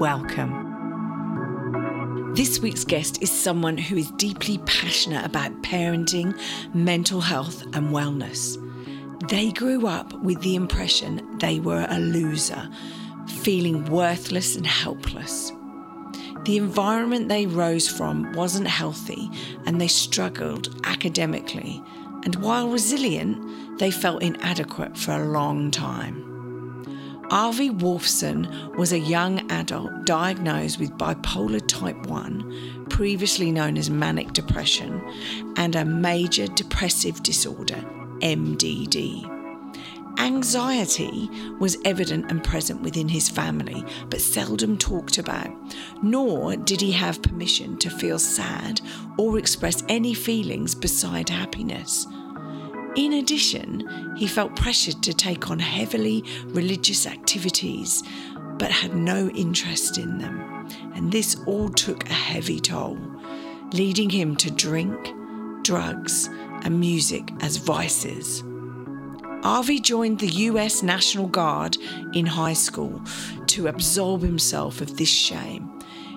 Welcome. This week's guest is someone who is deeply passionate about parenting, mental health, and wellness. They grew up with the impression they were a loser, feeling worthless and helpless. The environment they rose from wasn't healthy and they struggled academically. And while resilient, they felt inadequate for a long time. Avi Wolfson was a young adult diagnosed with bipolar type 1, previously known as manic depression, and a major depressive disorder, MDD. Anxiety was evident and present within his family, but seldom talked about, nor did he have permission to feel sad or express any feelings beside happiness. In addition, he felt pressured to take on heavily religious activities, but had no interest in them. And this all took a heavy toll, leading him to drink, drugs, and music as vices. Avi joined the US National Guard in high school to absolve himself of this shame.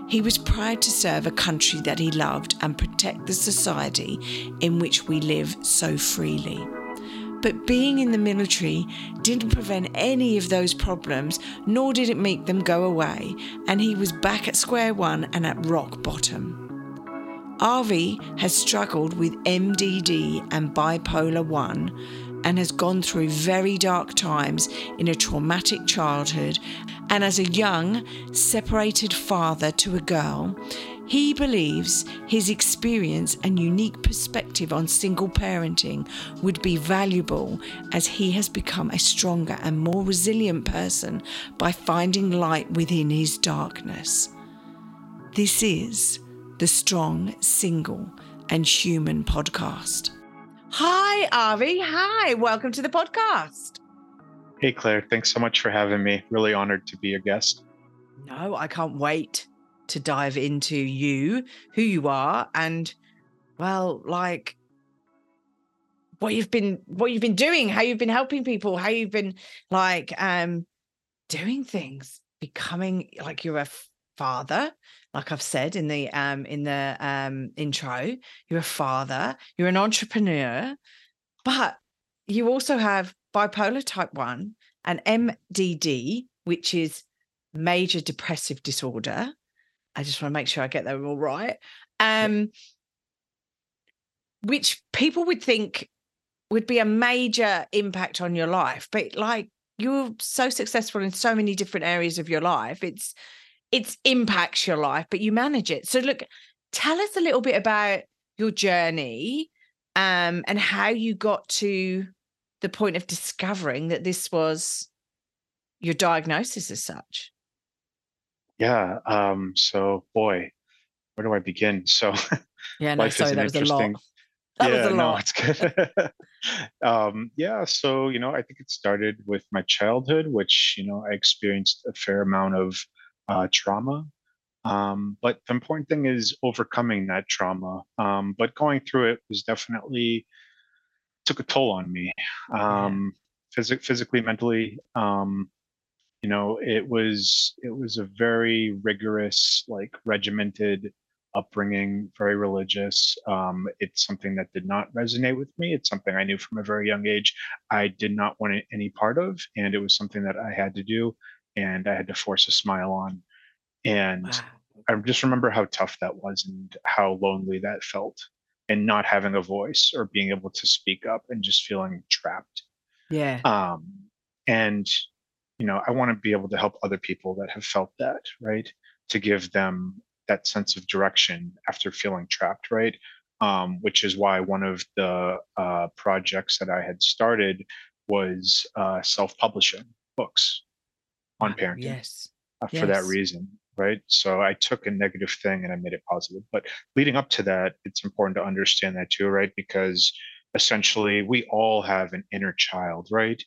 He was proud to serve a country that he loved and protect the society in which we live so freely. But being in the military didn't prevent any of those problems, nor did it make them go away, and he was back at square one and at rock bottom. Avi has struggled with MDD and bipolar 1 and has gone through very dark times in a traumatic childhood. And as a young, separated father to a girl, he believes his experience and unique perspective on single parenting would be valuable as he has become a stronger and more resilient person by finding light within his darkness. This is the Strong, Single, and Human podcast. Hi, Avi. Hi, welcome to the podcast. Hey, Claire. Thanks so much for having me. Really honored to be a guest. No, I can't wait to dive into you, who you are, and well, like what you've been what you've been doing, how you've been helping people, how you've been like um doing things, becoming like you're a father, like I've said in the um in the um intro, you're a father, you're an entrepreneur, but you also have bipolar type 1 and MDD, which is major depressive disorder. I just want to make sure I get that all right. Um, which people would think would be a major impact on your life, but like you're so successful in so many different areas of your life, it's it's impacts your life, but you manage it. So look, tell us a little bit about your journey um, and how you got to the point of discovering that this was your diagnosis as such. Yeah. Um, so, boy, where do I begin? So, yeah, no, sorry, that was a lot. That yeah, no, it's good. um, yeah, so you know, I think it started with my childhood, which you know I experienced a fair amount of uh, trauma. Um, but the important thing is overcoming that trauma. Um, but going through it was definitely took a toll on me, um, phys- physically, mentally. Um, you know it was it was a very rigorous like regimented upbringing very religious um, it's something that did not resonate with me it's something i knew from a very young age i did not want any part of and it was something that i had to do and i had to force a smile on and wow. i just remember how tough that was and how lonely that felt and not having a voice or being able to speak up and just feeling trapped. Yeah. Um and you know i want to be able to help other people that have felt that right to give them that sense of direction after feeling trapped right? Um, which is why one of the uh, projects that i had started was uh, self-publishing books on parenting yes uh, for that reason, right? So I took a negative thing and I made it positive. But leading up to that, it's important to understand that too, right? Because essentially we all have an inner child, right?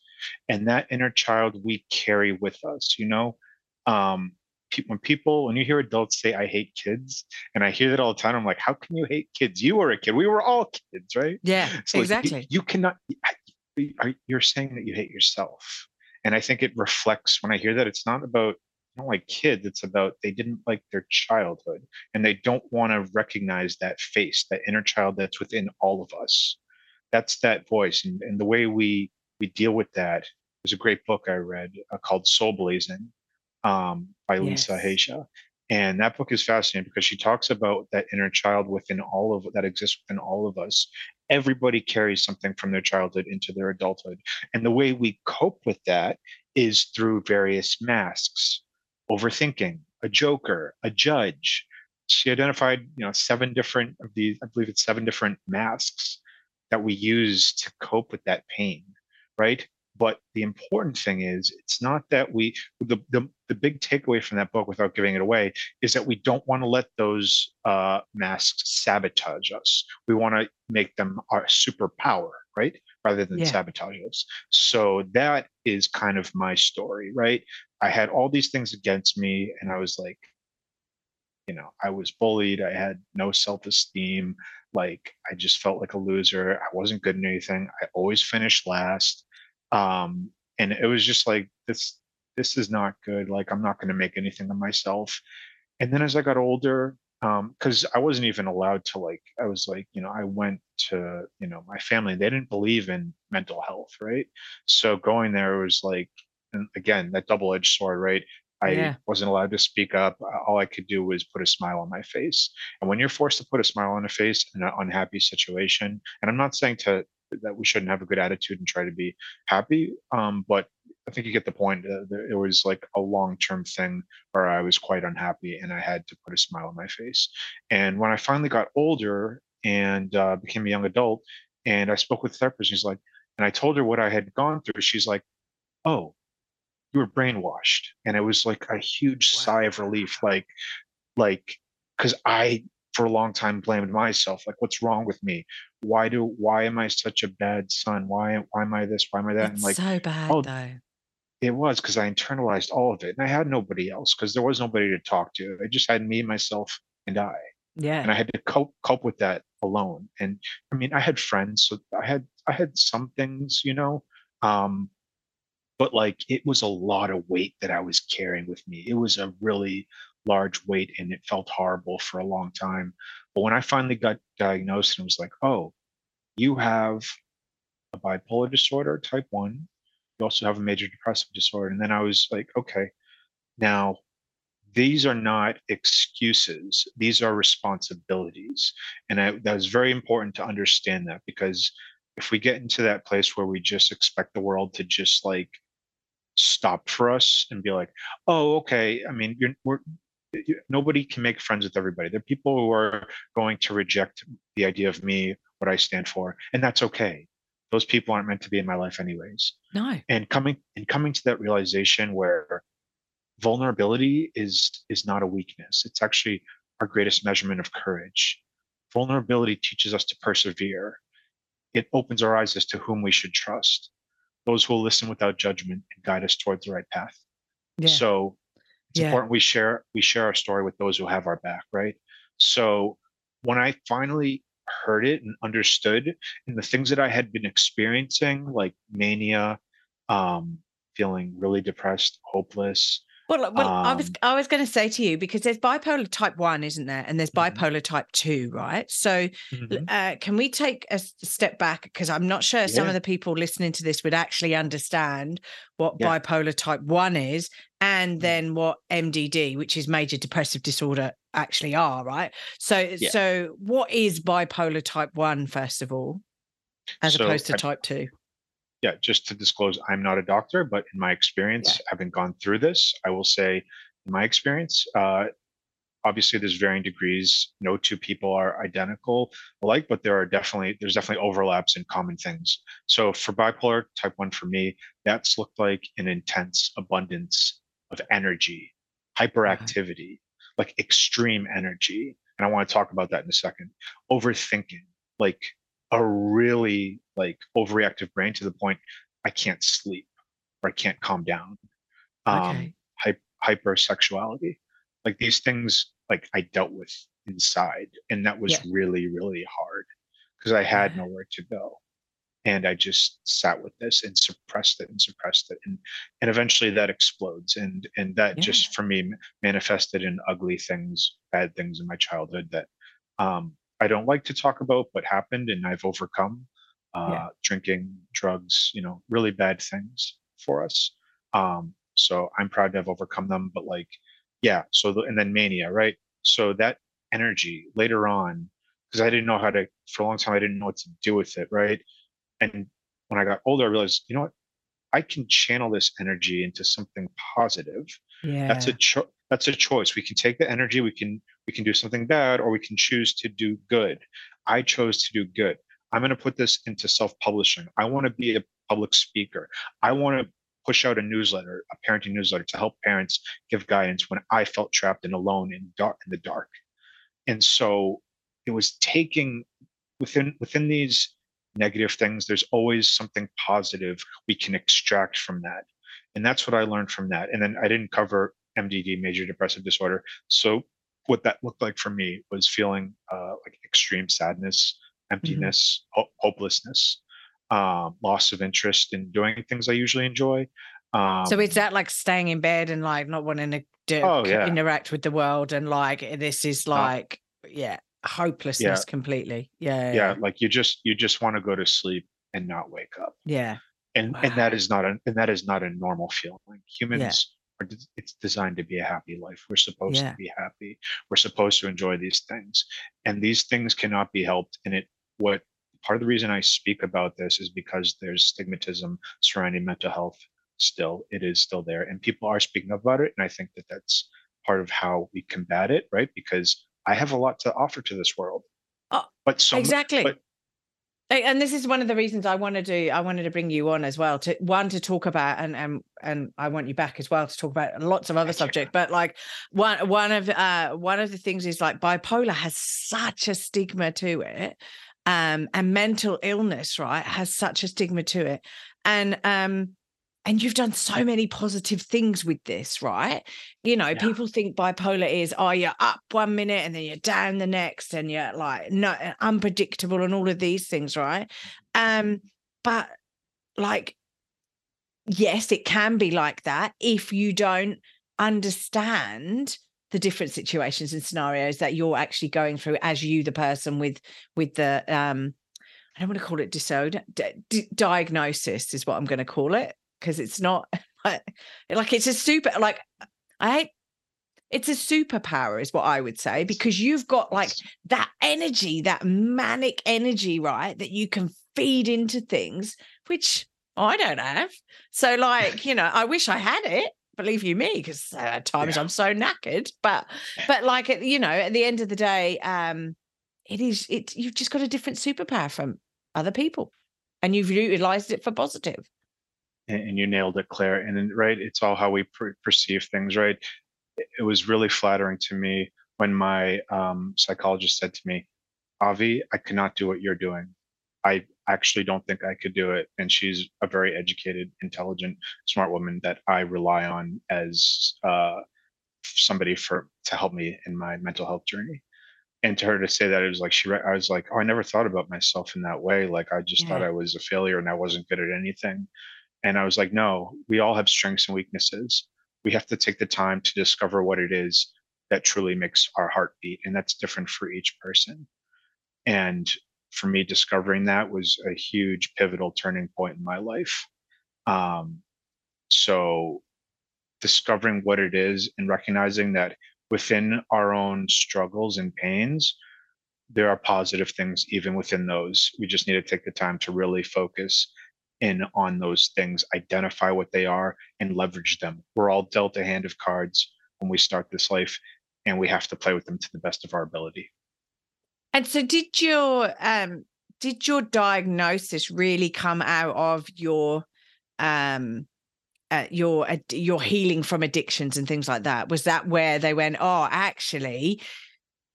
And that inner child we carry with us, you know? Um, when people when you hear adults say i hate kids and i hear that all the time i'm like how can you hate kids you were a kid we were all kids right yeah so exactly like, you, you, cannot you're saying that you hate yourself and i think it reflects when i hear that it's not about not like kids it's about they didn't like their childhood and they don't want to recognize that face that inner child that's within all of us that's that voice and, and the way we we deal with that there's a great book i read uh, called soul blazing um, by Lisa yes. And that book is fascinating because she talks about that inner child within all of that exists within all of us. Everybody carries something from their childhood into their adulthood. And the way we cope with that is through various masks overthinking, a joker, a judge. She identified, you know, seven different of these, I believe it's seven different masks that we use to cope with that pain, right? But the important thing is, it's not that we, the, the, the big takeaway from that book, without giving it away, is that we don't want to let those uh, masks sabotage us. We want to make them our superpower, right? Rather than yeah. sabotage us. So that is kind of my story, right? I had all these things against me, and I was like, you know, I was bullied. I had no self esteem. Like, I just felt like a loser. I wasn't good at anything. I always finished last um, and it was just like this this is not good like i'm not going to make anything of myself and then as i got older um, because um, i wasn't even allowed to like i was like you know i went to you know my family they didn't believe in mental health right so going there was like and again that double-edged sword right I yeah. wasn't allowed to speak up. All I could do was put a smile on my face. And when you're forced to put a smile on a face in an unhappy situation, and I'm not saying to that we shouldn't have a good attitude and try to be happy. Um, but I think you get the point. Uh, it was like a long term thing where I was quite unhappy and I had to put a smile on my face. And when I finally got older and uh, became a young adult, and I spoke with a therapist, she's like, and I told her what I had gone through. She's like, "Oh, you were brainwashed," and it was like a huge wow. sigh of relief, like, like because I for a long time blamed myself like what's wrong with me why do why am i such a bad son? Why why am i this? Why am i that? It's and like so bad oh, though. it was because i internalized all of it and i had nobody else because there was nobody to talk to. I just had me myself and i. Yeah. And i had to cope cope with that alone. And i mean i had friends so i had i had some things you know um but like it was a lot of weight that i was carrying with me. It was a really large weight and it felt horrible for a long time. But when I finally got diagnosed and was like, oh, you have a bipolar disorder, type one. You also have a major depressive disorder. And then I was like, okay, now these are not excuses, these are responsibilities. And I, that was very important to understand that because if we get into that place where we just expect the world to just like stop for us and be like, oh, okay, I mean, you're, we're, nobody can make friends with everybody. There are people who are going to reject the idea of me, what I stand for, and that's okay. Those people aren't meant to be in my life anyways. No. And coming and coming to that realization where vulnerability is is not a weakness. It's actually our greatest measurement of courage. Vulnerability teaches us to persevere. It opens our eyes as to whom we should trust. Those who will listen without judgment and guide us towards the right path. Yeah. So it's yeah. important we share we share our story with those who have our back right so when i finally heard it and understood and the things that i had been experiencing like mania um feeling really depressed hopeless well, well, um, I was I was going to say to you because there's bipolar type one, isn't there, and there's mm-hmm. bipolar mm-hmm. type two, right? So, mm-hmm. uh, can we take a step back because I'm not sure yeah. some of the people listening to this would actually understand what yeah. bipolar type one is, and mm. then what MDD, which is major depressive disorder, actually are, right? So, yeah. so what is bipolar type one first of all, as so opposed to I, type two? Yeah, just to disclose, I'm not a doctor, but in my experience, yeah. having gone through this, I will say, in my experience, uh, obviously there's varying degrees. No two people are identical alike, but there are definitely there's definitely overlaps in common things. So for bipolar type one, for me, that's looked like an intense abundance of energy, hyperactivity, like extreme energy. And I want to talk about that in a second. Overthinking, like a really like overreactive brain to the point I can't sleep or I can't calm down. Um, okay. hy- hypersexuality, like these things, like I dealt with inside, and that was yeah. really really hard because I had nowhere to go, and I just sat with this and suppressed it and suppressed it, and and eventually that explodes, and and that yeah. just for me manifested in ugly things, bad things in my childhood that um, I don't like to talk about, what happened, and I've overcome uh, yeah. drinking, drugs, you know, really bad things for us. Um, so I'm proud to have overcome them. But like, yeah. So the, and then mania, right? So that energy later on, because I didn't know how to for a long time, I didn't know what to do with it, right? And when I got older, I realized, you know what? I can channel this energy into something positive. Yeah. That's a cho- that's a choice. We can take the energy, we can we can do something bad, or we can choose to do good. I chose to do good. I'm going to put this into self-publishing. I want to be a public speaker. I want to push out a newsletter, a parenting newsletter to help parents give guidance when I felt trapped and alone in dark in the dark. And so it was taking within within these negative things, there's always something positive we can extract from that. And that's what I learned from that. And then I didn't cover MDD, major depressive disorder. So what that looked like for me was feeling uh, like extreme sadness, Mm-hmm. emptiness, mm-hmm. ho- hopelessness, um, loss of interest in doing things I usually enjoy. Um, so is that like staying in bed and like not wanting to do, oh, yeah. interact with the world and like this is like uh, yeah hopelessness yeah. completely yeah, yeah, yeah like you just you just want to go to sleep and not wake up yeah and wow. and that is not a and that is not a normal feeling humans it's designed to be a happy life we're supposed to be happy we're supposed to enjoy these things and these things cannot be helped and it what part of the reason I speak about this is because there's stigmatism surrounding mental health still. It is still there, and people are speaking about it. And I think that that's part of how we combat it, right? Because I have a lot to offer to this world. Oh, but so exactly. But, and this is one of the reasons I want to do. I wanted to bring you on as well to one to talk about and and and I want you back as well to talk about lots of other subjects but like one one of uh one of the things is like bipolar has such a stigma to it um, and mental illness, right, has such a stigma to it. And um, and you've done so many positive things with this, right? You know, yeah. people think bipolar is, oh, you're up one minute and then you're down the next, and you're like no unpredictable and all of these things, right? Um, but like, yes, it can be like that if you don't understand the different situations and scenarios that you're actually going through as you the person with with the um i don't want to call it disorder D- diagnosis is what i'm going to call it because it's not like, it's a super like i hate it's a superpower is what i would say because you've got like that energy that manic energy right that you can feed into things which i don't have so like you know i wish i had it believe you me because uh, at times yeah. i'm so knackered but but like you know at the end of the day um it is it you've just got a different superpower from other people and you've utilized it for positive and you nailed it claire and then, right it's all how we per- perceive things right it was really flattering to me when my um, psychologist said to me avi i cannot do what you're doing i actually don't think I could do it. And she's a very educated, intelligent, smart woman that I rely on as uh, somebody for to help me in my mental health journey. And to her to say that it was like she, I was like, oh, I never thought about myself in that way. Like I just yeah. thought I was a failure and I wasn't good at anything. And I was like, no, we all have strengths and weaknesses. We have to take the time to discover what it is that truly makes our heart beat, and that's different for each person. And for me discovering that was a huge pivotal turning point in my life um, so discovering what it is and recognizing that within our own struggles and pains there are positive things even within those we just need to take the time to really focus in on those things identify what they are and leverage them. We're all dealt a hand of cards when we start this life and we have to play with them to the best of our ability. And so did your um did your diagnosis really come out of your um uh, your uh, your healing from addictions and things like that? Was that where they went oh actually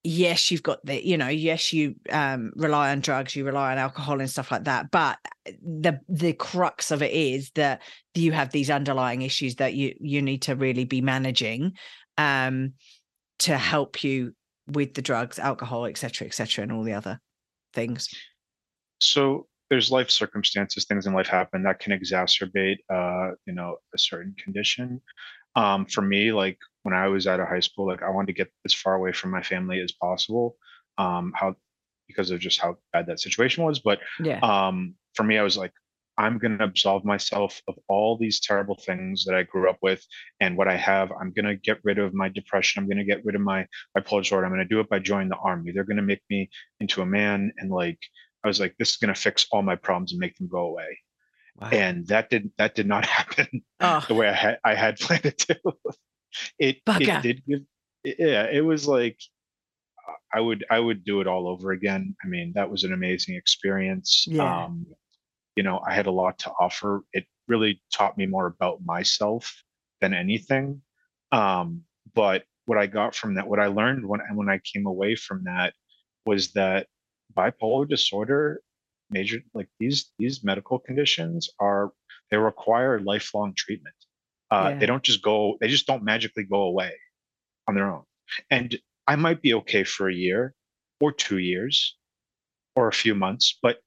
yes you've got the you know yes you um, rely on drugs you rely on alcohol and stuff like that but the the crux of it is that you have these underlying issues that you you need to really be managing um, to help you with the drugs alcohol etc etc and all the other things so there's life circumstances, things in life happen that can exacerbate, uh, you know, a certain condition. Um, for me, like when I was out of high school, like I wanted to get as far away from my family as possible. Um, how because of just how bad that situation was. But yeah, um, for me, I was like, I'm going to absolve myself of all these terrible things that I grew up with and what I have. I'm going to get rid of my depression. I'm going to get rid of my bipolar disorder. I'm going to do it by joining the army. They're going to make me into a man and like I was like, this is going to fix all my problems and make them go away. Wow. And that did that did not happen oh. the way I had I had planned it to. It, it did give yeah, it was like I would I would do it all over again. I mean, that was an amazing experience. Yeah. Um, you know, I had a lot to offer. It really taught me more about myself than anything. Um, but what I got from that, what I learned when when I came away from that was that bipolar disorder major like these these medical conditions are they require lifelong treatment uh, yeah. they don't just go they just don't magically go away on their own. And i might be okay for a year or two years or a few months but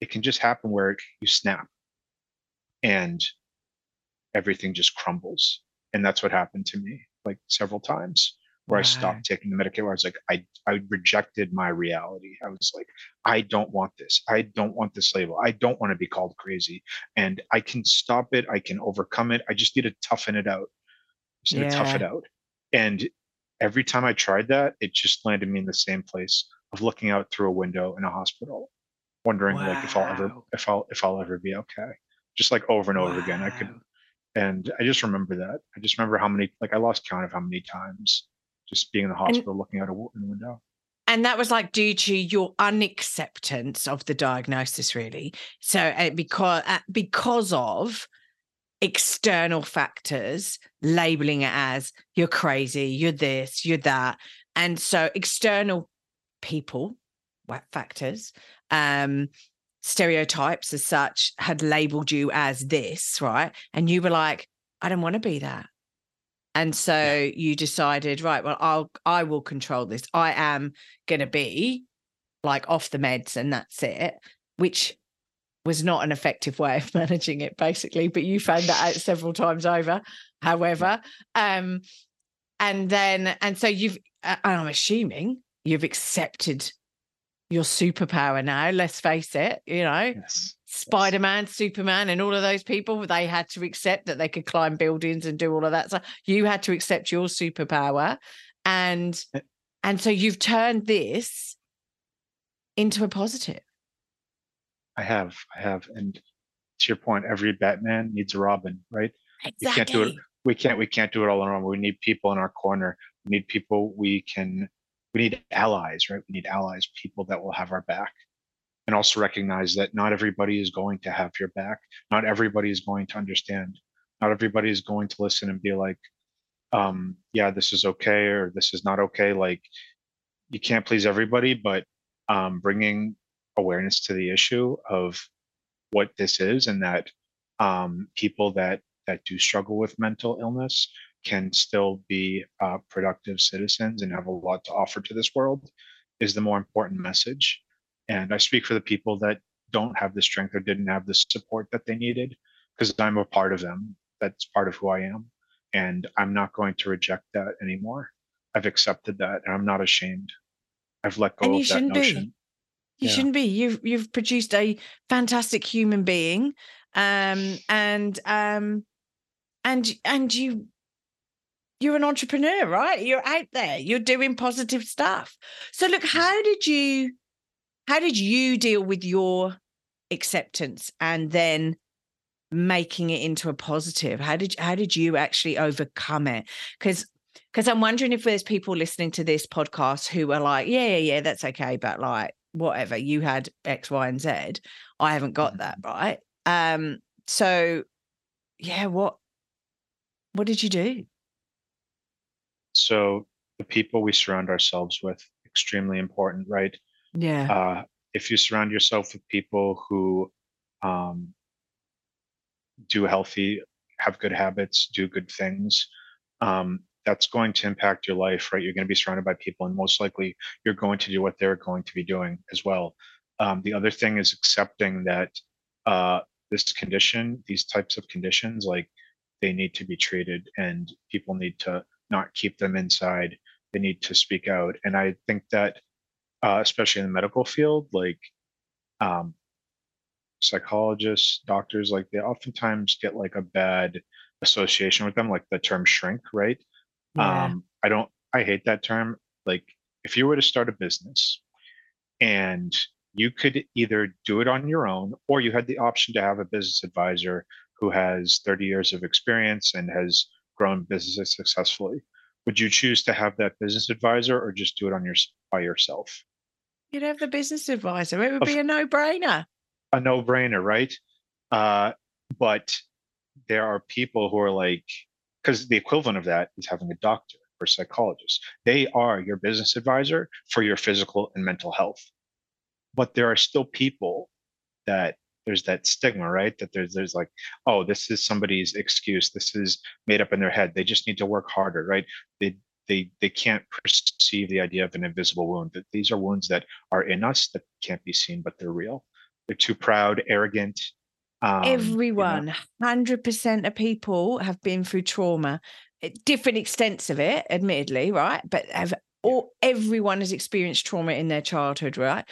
it can just happen where you snap and everything just crumbles. And that's what happened to me like several times where I stopped taking the medication. Where I was like, I I rejected my reality. I was like, I don't want this. I don't want this label. I don't want to be called crazy. And I can stop it. I can overcome it. I just need to toughen it out. Just need yeah. to tough it out. And every time I tried that, it just landed me in the same place of looking out through a window in a hospital, wondering wow. like if I'll ever if I'll if I'll ever be okay. Just like over and over wow. again. I could and I just remember that. I just remember how many like I lost count of how many times just being in the hospital and, looking out a window. And that was like due to your unacceptance of the diagnosis, really. So uh, because uh, because of external factors labeling it as you're crazy, you're this, you're that, and so external people, factors, um, stereotypes as such had labeled you as this, right? And you were like, I don't want to be that and so yeah. you decided right well i'll i will control this i am going to be like off the meds and that's it which was not an effective way of managing it basically but you found that out several times over however um and then and so you've uh, i'm assuming you've accepted your superpower now let's face it you know yes. Spider-Man, Superman, and all of those people, they had to accept that they could climb buildings and do all of that. So you had to accept your superpower. And eh and so you've turned this into a positive. I have. I have. And to your point, every Batman needs a Robin, right? Exactly. We can't do it. We can't we can't do it all on our own. We need people in our corner. We need people we can we need allies, right? We need allies, people that will have our back and also recognize that not everybody is going to have your back. Not everybody is going to understand. Not everybody is going to listen and be like, um, yeah, this is okay or this is not okay. Like, you can't please everybody, but um, bringing awareness to the issue of what this is and that um, people that that do struggle with mental illness can still be uh, productive citizens and have a lot to offer to this world is the more important message and I speak for the people that don't have the strength or didn't have the support that they needed because I'm a part of them. That's part of who I am. And I'm not going to reject that anymore. I've accepted that and I'm not ashamed. I've let go of that notion. Be. You yeah. shouldn't be. You've you've produced a fantastic human being. Um and um and and you you're an entrepreneur, right? You're out there. You're doing positive stuff. So look, how did you how did you deal with your acceptance and then making it into a positive? How did how did you actually overcome it? Because because I'm wondering if there's people listening to this podcast who are like, yeah, yeah, yeah, that's okay, but like whatever, you had X, Y, and Z. I haven't got that, mm-hmm. right? Um, so yeah, what what did you do? So the people we surround ourselves with extremely important, right? Yeah. Uh, if you surround yourself with people who um, do healthy, have good habits, do good things, um, that's going to impact your life, right? You're going to be surrounded by people, and most likely you're going to do what they're going to be doing as well. Um, the other thing is accepting that uh, this condition, these types of conditions, like they need to be treated, and people need to not keep them inside. They need to speak out, and I think that, uh, especially in the medical field, like um, psychologists, doctors, like they oftentimes get like a bad association with them, like the term shrink, right? Yeah. Um, I don't, I hate that term. Like, if you were to start a business and you could either do it on your own or you had the option to have a business advisor who has 30 years of experience and has grown businesses successfully, would you choose to have that business advisor or just do it on your by yourself? You'd have the business advisor. It would be a no brainer. A no brainer, right? Uh, but there are people who are like, because the equivalent of that is having a doctor or psychologist. They are your business advisor for your physical and mental health. But there are still people that there's that stigma, right? That there's there's like, oh, this is somebody's excuse. This is made up in their head. They just need to work harder, right? They they they can't perceive the idea of an invisible wound. That these are wounds that are in us that can't be seen, but they're real. They're too proud, arrogant, um, Everyone, hundred percent of people have been through trauma, different extents of it, admittedly, right? But have all everyone has experienced trauma in their childhood, right?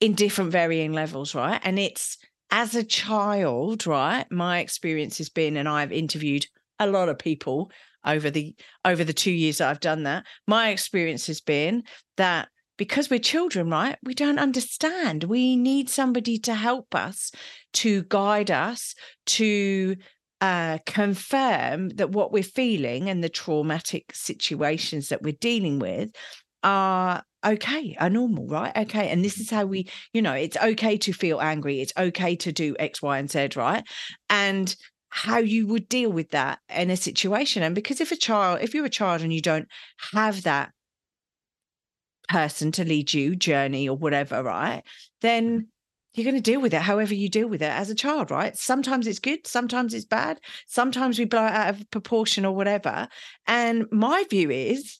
In different varying levels, right? And it's as a child, right? My experience has been, and I've interviewed a lot of people over the over the two years that I've done that. My experience has been that because we're children, right? We don't understand. We need somebody to help us, to guide us, to uh, confirm that what we're feeling and the traumatic situations that we're dealing with are okay, are normal, right? Okay. And this is how we, you know, it's okay to feel angry. It's okay to do X, Y, and Z, right? And how you would deal with that in a situation. And because if a child, if you're a child and you don't have that person to lead you, journey or whatever, right? Then mm-hmm. you're going to deal with it however you deal with it as a child, right? Sometimes it's good, sometimes it's bad, sometimes we blow it out of proportion or whatever. And my view is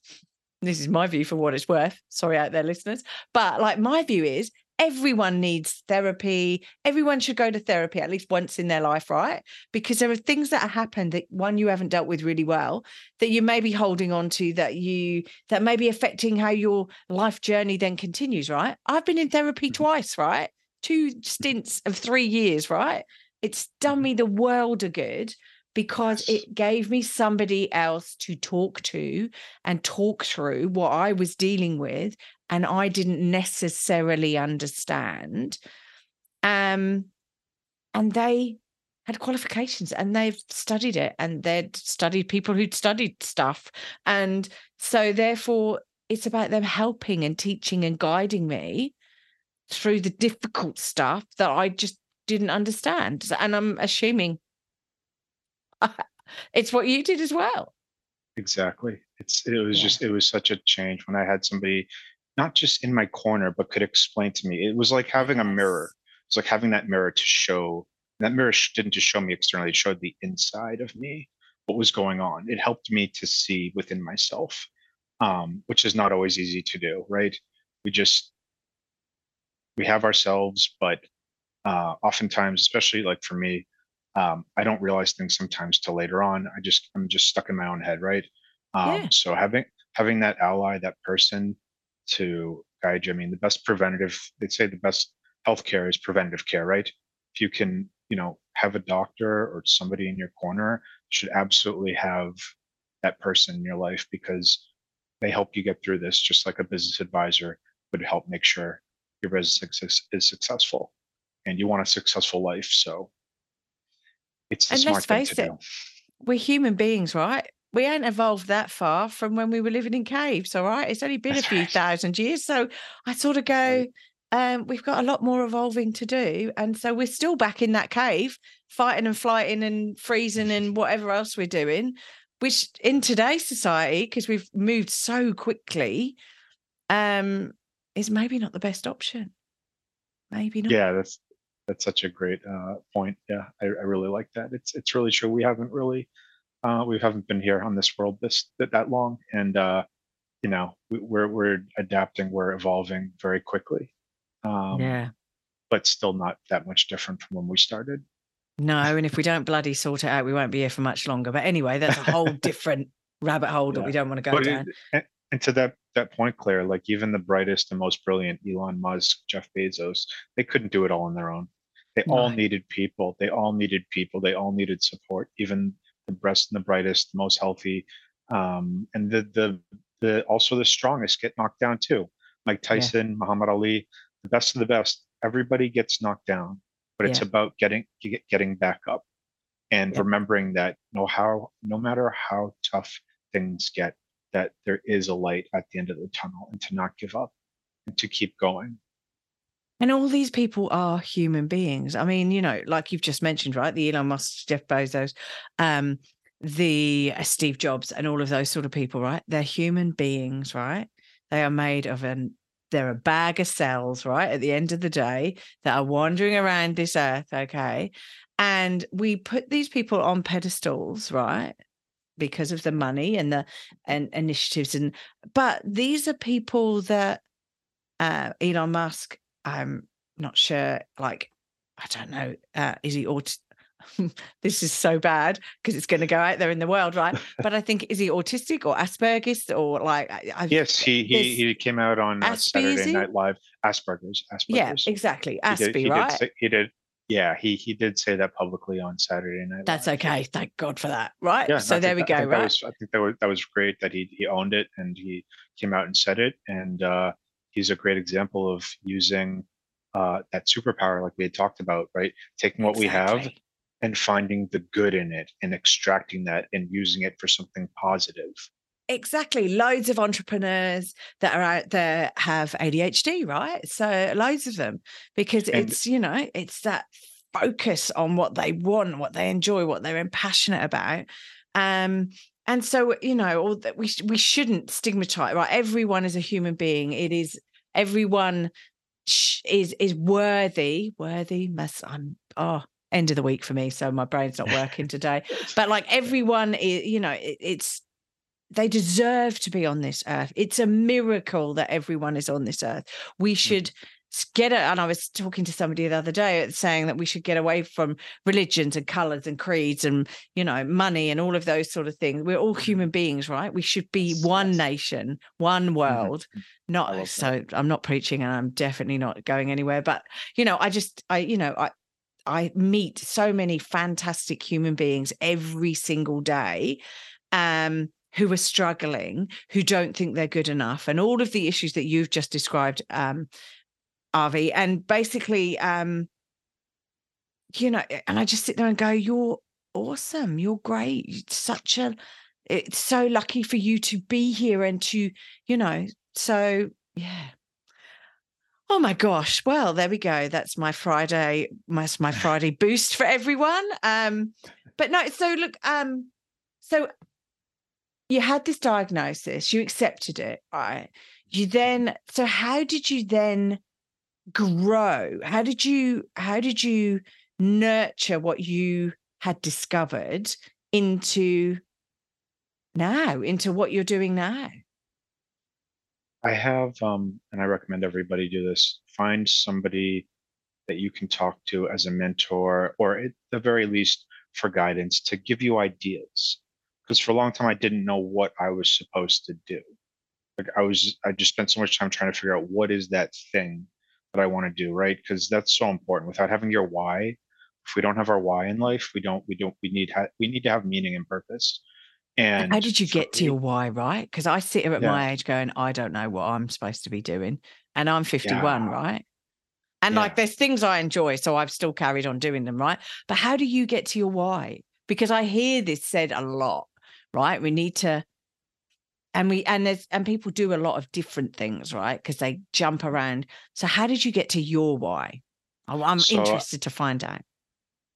this is my view for what it's worth. Sorry out there, listeners. But like my view is everyone needs therapy. Everyone should go to therapy at least once in their life, right? Because there are things that have happened that one you haven't dealt with really well that you may be holding on to that you that may be affecting how your life journey then continues, right? I've been in therapy mm-hmm. twice, right? Two stints of three years, right? It's done mm-hmm. me the world of good because it gave me somebody else to talk to and talk through what I was dealing with and I didn't necessarily understand. Um, and they had qualifications and they've studied it and they'd studied people who'd studied stuff. And so, therefore, it's about them helping and teaching and guiding me through the difficult stuff that I just didn't understand. And I'm assuming it's what you did as well. Exactly. It's it was yeah. just it was such a change when I had somebody not just in my corner, but could explain to me. It was like having a mirror. It's like having that mirror to show. That mirror didn't just show me externally; it showed the inside of me, what was going on. It helped me to see within myself, um, which is not always easy to do. Right? We just we have ourselves, but uh, oftentimes, especially like for me, um, I don't realize things sometimes till later on. I just I'm just stuck in my own head, right? Um, yeah. So having having that ally, that person to guide you. I mean, the best preventative, they'd say the best healthcare is preventative care, right? If you can, you know, have a doctor or somebody in your corner, you should absolutely have that person in your life because they help you get through this, just like a business advisor would help make sure your business is successful and you want a successful life. So it's and smart let's face it, do. We're human beings, right? we ain't evolved that far from when we were living in caves, all right? It's only been That's a few right. thousand years. So I sort of go, right. um, we've got a lot more evolving to do. And so we're still back in that cave, fighting and flighting and freezing and whatever else we're doing, which in today's society, because we've moved so quickly, um, is maybe not the best option. Maybe not. Yeah, that's that's such a great uh, point. Yeah, I, I really like that. It's it's really true. We haven't really uh, we haven't been here on this world this that, that long, and uh, you know we, we're we're adapting, we're evolving very quickly. Um, yeah. but still not that much different from when we started. No, and if we don't bloody sort it out, we won't be here for much longer. But anyway, that's a whole different rabbit hole that we don't want to go But down. it, and- and to that that point, Claire, like even the brightest and most brilliant Elon Musk, Jeff Bezos, they couldn't do it all on their own. They all needed people. They all needed people. They all needed support. Even the best and the brightest, the most healthy, um, and the the the also the strongest get knocked down too. Mike Tyson, Muhammad Ali, the best of the best. Everybody gets knocked down, but it's Yeah. about getting getting back up and Yeah. remembering that no how no matter how tough things get, that there is a light at the end of the tunnel, and to not give up and to keep going. And all these people are human beings. I mean, you know, like you've just mentioned, right? The Elon Musk, Jeff Bezos, um, the uh, Steve Jobs, and all of those sort of people, right? They're human beings, right? They are made of an they're a bag of cells, right? At the end of the day, that are wandering around this earth, okay? And we put these people on pedestals, right? Because of the money and the and initiatives and but these are people that uh Elon Musk I'm not sure. Like, I don't know. Uh, is he aut? this is so bad because it's going to go out there in the world, right? But I think is he autistic or Asperger's or like? I, I've, Yes, he he, he came out on uh, Aspie, Saturday? Night Live. Asperger's. Asperger's. yeah, exactly. He did, he right? Did he did. Yeah, he he did say that publicly on Saturday Night. That's okay. Thank God for that. Right. Yeah, so I there we that- I go. think Right. was, I think that was that was great that he he owned it and he came out and said it. And uh, he's a great example of using uh, that superpower, like we had talked about, right? Taking what we have and finding the good in it and extracting that and using it for something positive. Exactly. Loads of entrepreneurs that are out there have ADHD, right? So loads of them because And- it's, you know, it's that focus on what they want, what they enjoy, what they're passionate about. Um, and so, you know, all that we we shouldn't stigmatize, right? Everyone is a human being. It is everyone is is worthy, worthy. Must I'm oh end of the week for me, so my brain's not working today. But like everyone is, you know, it, it's they deserve to be on this earth. It's a miracle that everyone is on this earth. We should get it. And I was talking to somebody the other day uh, saying that we should get away from religions and colors and creeds and, you know, money and all of those sort of things. We're all human beings, right? We should be one nation, one world. Not so I'm not preaching and I'm definitely not going anywhere. But, you know, I just, I, you know, I, I meet so many fantastic human beings every single day um, who are struggling, who don't think they're good enough, and all of the issues that you've just described, um, Avi. And basically, um, you know, and I just sit there and go, You're awesome. You're great. It's such a, it's so lucky for you to be here and to, you know, so yeah. Oh my gosh. Well, there we go. That's my Friday, my, my Friday boost for everyone. Um, but no, so look, um, so you had this diagnosis, you accepted it, right? You then, so how did you then grow? How did you, how did you nurture what you had discovered into now, into what you're doing now? I have, um, and I recommend everybody do this. Find somebody that you can talk to as a mentor, or at the very least for guidance to give you ideas. Because for a long time, I didn't know what I was supposed to do. Like I was, I just spent so much time trying to figure out what is that thing that I want to do, right? Because that's so important. Without having your why, if we don't have our why in life, we don't, we don't, we need, ha- we need to have meaning and purpose. And How did you get to your why, right? Because I sit here at Yeah. my age going, I don't know what I'm supposed to be doing. And I'm 51, Yeah. right? And Yeah. like there's things I enjoy, so I've still carried on doing them, right? But how do you get to your why? Because I hear this said a lot, right? We need to and we and there's and people do a lot of different things right because they jump around so how did you get to your why i'm So, interested to find out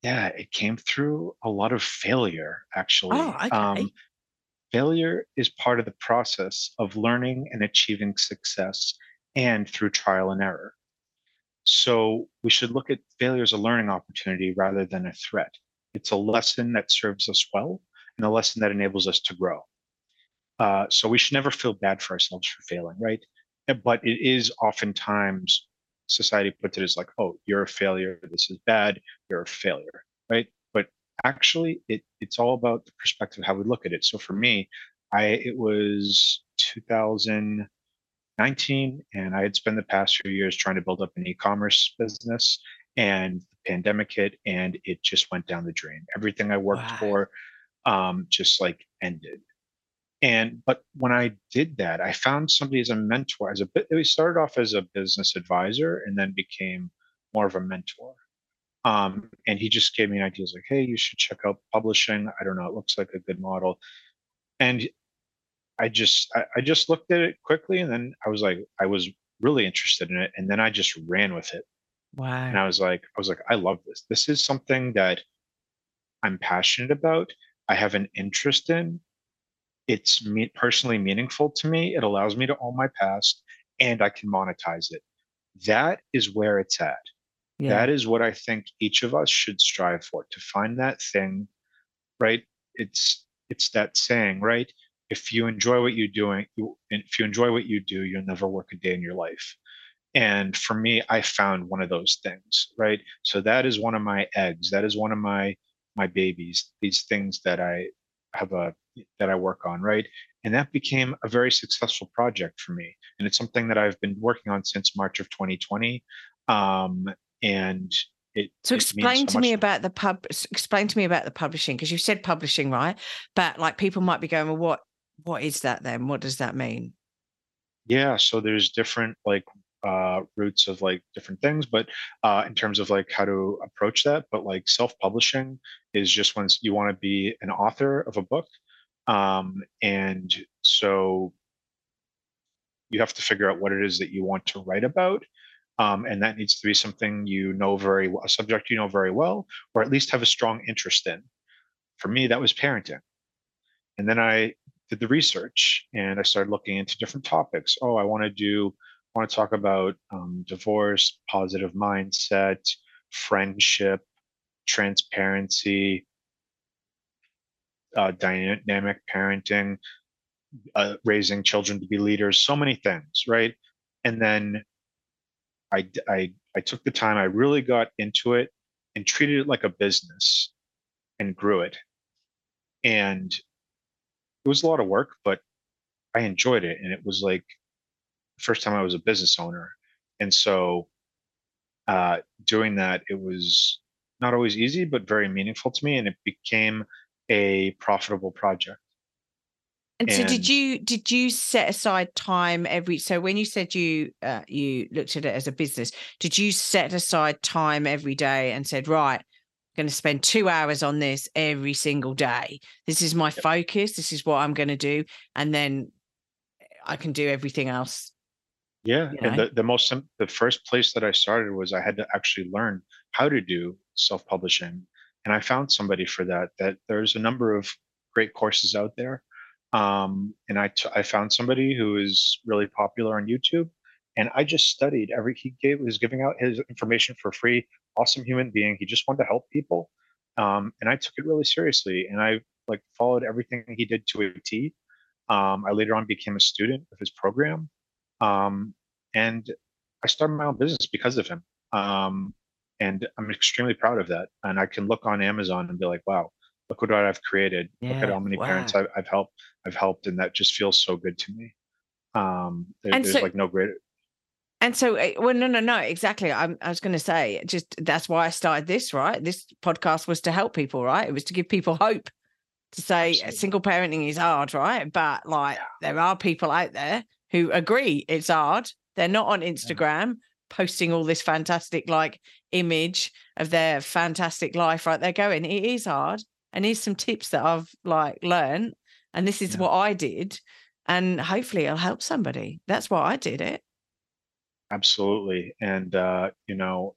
yeah, it came through a lot of failure, actually. oh okay Um, failure is part of the process of learning and achieving success and through trial and error. So we should look at failure as a learning opportunity rather than a threat. It's a lesson that serves us well and a lesson that enables us to grow. Uh, so we should never feel bad for ourselves for failing, right? Uh, But it is oftentimes society puts it as like, oh, you're a failure. This is bad. You're a failure, right? But actually, it it's all about the perspective how we look at it. So for me, I it was 2019, and I had spent the past few years trying to build up an e-commerce business, and the pandemic hit, and it just went down the drain. Everything I worked wow for um, just like ended and but when I did that, I found somebody as a mentor. As a bit, we started off as a business advisor and then became more of a mentor. Um, and he just gave me ideas like, "Hey, you should check out publishing. I don't know, it looks like a good model." And I just, I, I just looked at it quickly, and then I was like, I was really interested in it, and then I just ran with it. wow And I was like, I was like, I love this. This is something that I'm passionate about. I have an interest in it's me personally meaningful to me. It allows me to own my past and I can monetize it. That is where it's at. yeah That is what I think each of us should strive for to find that thing, right? It's it's that saying, right? If you enjoy what you're doing, you, if you enjoy what you do, you'll never work a day in your life. And for me, I found one of those things, right? So that is one of my eggs. That is one of my my babies. These things that I have a that I work on, right? And that became a very successful project for me. And it's something that I've been working on since March of 2020. Um, and it so explain so to me about the pub explain to me about the publishing because you said publishing right but like people might be going well what what is that then what does that mean Yeah, so there's different like uh routes of like different things, but uh in terms of like how to approach that, but like self-publishing is just when you want to be an author of a book. Um and so you have to figure out what it is that you want to write about. Um, and that needs to be something you know very well, a subject you know very well, or at least have a strong interest in. For me, that was parenting. And then I did the research and I started looking into different topics. Oh, I want to do, I want to talk about um, divorce, positive mindset, friendship, transparency, uh, dynamic parenting, uh, raising children to be leaders, so many things, right? And then I—I took the time, I really got into it and treated it like a business and grew it. And it was a lot of work, but I enjoyed it. And it was like first time I was a business owner. And so uh, doing that, it was not always easy, but very meaningful to me. And it became a profitable project. And so did you did you set aside time every so when you said you uh, you looked at it as a business, did you set aside time every day and said, right, I'm going to spend two hours on this every single day. This is my focus. This is what I'm going to do. And then I can do everything else, yeah, you and the, the most, the first place that I started was I had to actually learn how to do self-publishing. And I found somebody for that, that there's a number of great courses out there. Um, and I, t- I found somebody who is really popular on YouTube and I just studied every, he gave, was giving out his information for free, awesome human being. He just wanted to help people. Um, and I took it really seriously and I like followed everything he did to a T. Um, I later on became a student of his program. Um, and I started my own business because of him. Um, and I'm extremely proud of that. And I can look on Amazon and be like, wow, look what I've created. Look at how many parents I've, I've helped. I've helped, and that just feels so good to me. Um, there- there's so like no greater. And so, uh, well, no, no, no, exactly. I'm, I was going to say, just that's why I started this, right? This podcast was to help people, right? It was to give people hope to say uh, Absolutely. single parenting is hard, right? But like, there are people out there who agree it's hard. They're not on Instagram posting all this fantastic, like, image of their fantastic life, right? They're going, it is hard. And here's some tips that I've like learned. And this is Yeah. what I did. and hopefully it'll help somebody. That's why I did it. Absolutely. And uh, you know,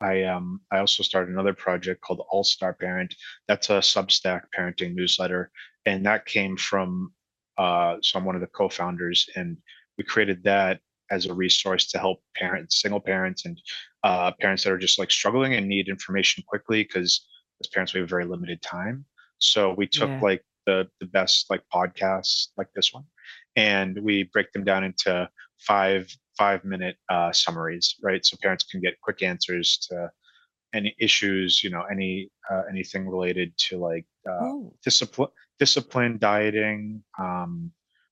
I um I also started another project called All Star Parent. That's a Substack parenting newsletter, and that came from uh, so I'm one of the co-founders, and we created that as a resource to help parents, single parents, and uh, parents that are just like struggling and need information quickly because as parents we have very limited time. So we took Yeah. like the the best like podcasts like this one, and we break them down into five five minute uh, summaries, right? So parents can get quick answers to any issues, you know, any uh, anything related to like uh, discipline, discipline, dieting, um,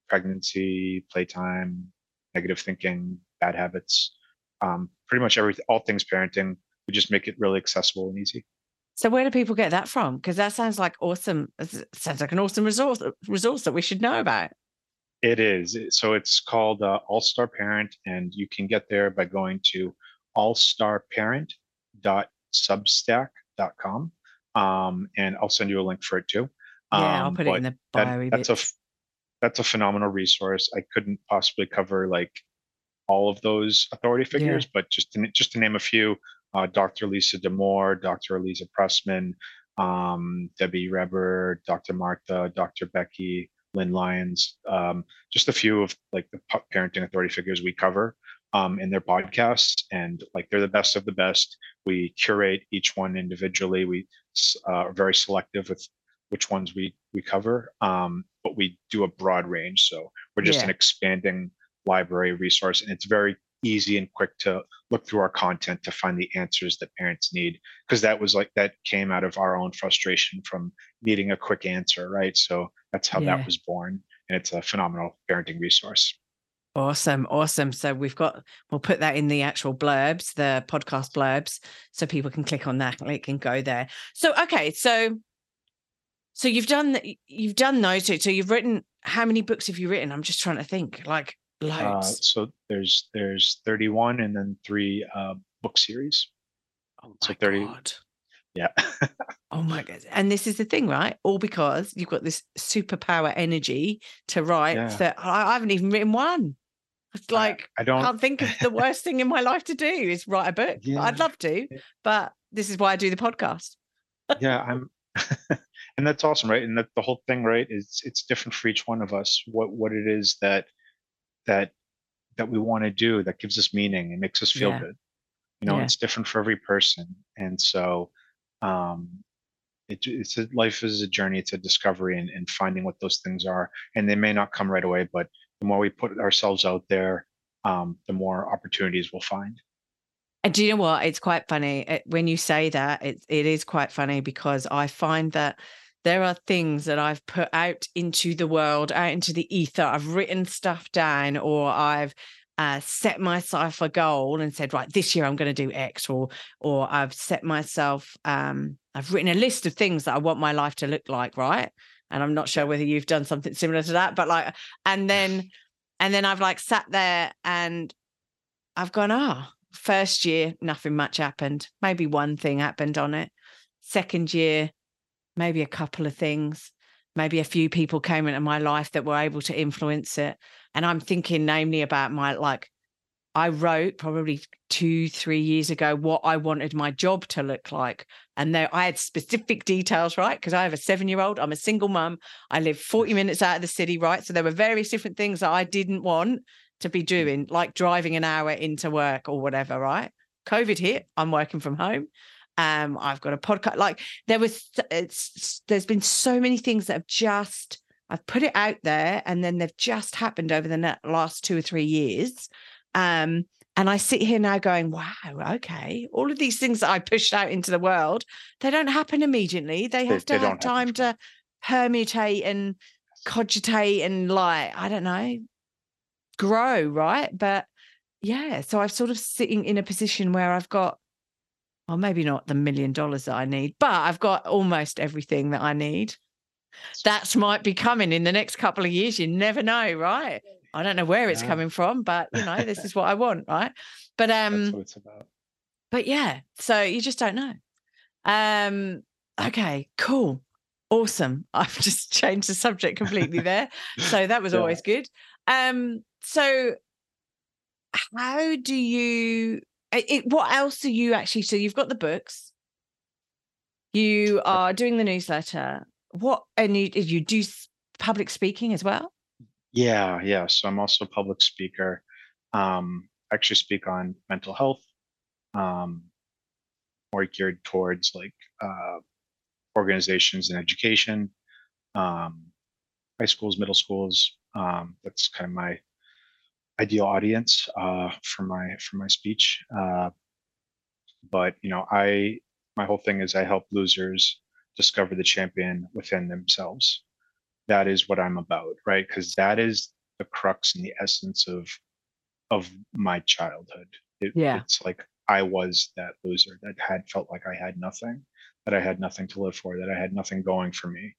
pregnancy, playtime, negative thinking, bad habits, um, pretty much everything, all things parenting. We just make it really accessible and easy. so where do people get that from? Because that sounds like awesome. it Sounds like an awesome resource resource that we should know about. It is. So it's called uh, All Star Parent, and you can get there by going to allstarparent.substack.com. Um, and I'll send you a link for it too. Yeah, I'll Um, put it in the that- bio. that's a that's a phenomenal resource. I couldn't possibly cover like all of those authority figures, but just to, just to name a few, uh, Dr. Lisa Damour, Dr. Eliza Pressman, um, Debbie Reber, Dr. Martha, Dr. Becky, Lynn Lyons, um, just a few of like the parenting authority figures we cover um, in their podcasts, and like they're the best of the best. We curate each one individually. We uh, are very selective with which ones we we cover, um, but we do a broad range. So we're just Yeah. an expanding library resource, and it's very easy and quick to look through our content to find the answers that parents need because that was like that came out of our own frustration from needing a quick answer right so that's how Yeah. that was born and it's a phenomenal parenting resource Awesome, awesome. So we've got we'll put that in the actual blurbs, the podcast blurbs, so people can click on that link and go there. So okay, so so you've done you've done those two. So you've written how many books have you written? I'm just trying to think. Like uh, loads. so there's there's 31 and then three uh, book series oh so my 30 god. yeah Oh my god. And this is the thing, right? All because you've got this superpower energy to write Yeah. that I, I haven't even written one. It's like i don't can't think of the worst thing in my life to do is write a book. Yeah. I'd love to, but this is why I do the podcast. yeah i'm and that's awesome right and that the whole thing right is it's different for each one of us what what it is that that that we want to do that gives us meaning and makes us feel Yeah. good you know Yeah. it's different for every person and so um it, it's a, life is a journey it's a discovery and, and finding what those things are and they may not come right away but the more we put ourselves out there um the more opportunities we'll find And do you know what? It's quite funny it, when you say that. It it is quite funny because I find that there are things that I've put out into the world, out into the ether. I've written stuff down, or I've uh, set myself a goal and said, right, this year I'm going to do X, or or I've set myself. Um, I've written a list of things that I want my life to look like, right? And I'm not sure whether you've done something similar to that, but like, and then, and then I've like sat there and I've gone, ah, first year, nothing much happened. Maybe one thing happened on it. Second year, maybe a couple of things. Maybe a few people came into my life that were able to influence it. And I'm thinking, namely, about my like, I wrote probably two, three years ago what I wanted my job to look like. And there I had specific details, right? Because I have a seven year old, I'm a single mum, I live 40 minutes out of the city, right? So there were various different things that I didn't want to be mm. doing, like driving an hour into work or whatever, right? COVID hit, I'm working from home. Um, I've got a podcast. Like there was, it's there's been so many things that have just I've put it out there, and then they've just happened over the last two or three years. Um, and I sit here now going, wow, okay, all of these things that I pushed out into the world, they don't happen immediately. They have they to don't have time from- to permutate and cogitate and like I don't know, grow, right? But yeah, so I'm sort of sitting in a position where I've got, well, maybe not the million dollars that I need, but I've got almost everything that I need. That might be coming in the next couple of years. You never know, right? I don't know where it's Yeah. coming from, but you know, this is what I want, right? But um, what it's about but yeah, so you just don't know. Um, okay, cool. Awesome. I've just changed the subject completely there. So that was yeah. always good. Um, so how do you it, what else do you actually so you've got the books. You are doing the newsletter. What and you, you do public speaking as well? Yeah yeah so i'm also a public speaker. Um I actually speak on mental health um more geared towards like uh organizations and education. Um high schools middle schools um that's kind of my ideal audience uh, for my for my speech. Uh, but you know, I my whole thing is I help losers discover the champion within themselves. That is what I'm about, right? Because that is the crux and the essence of of my childhood. It, yeah. It's like I was that loser that had felt like I had nothing, that I had nothing to live for, that I had nothing going for me.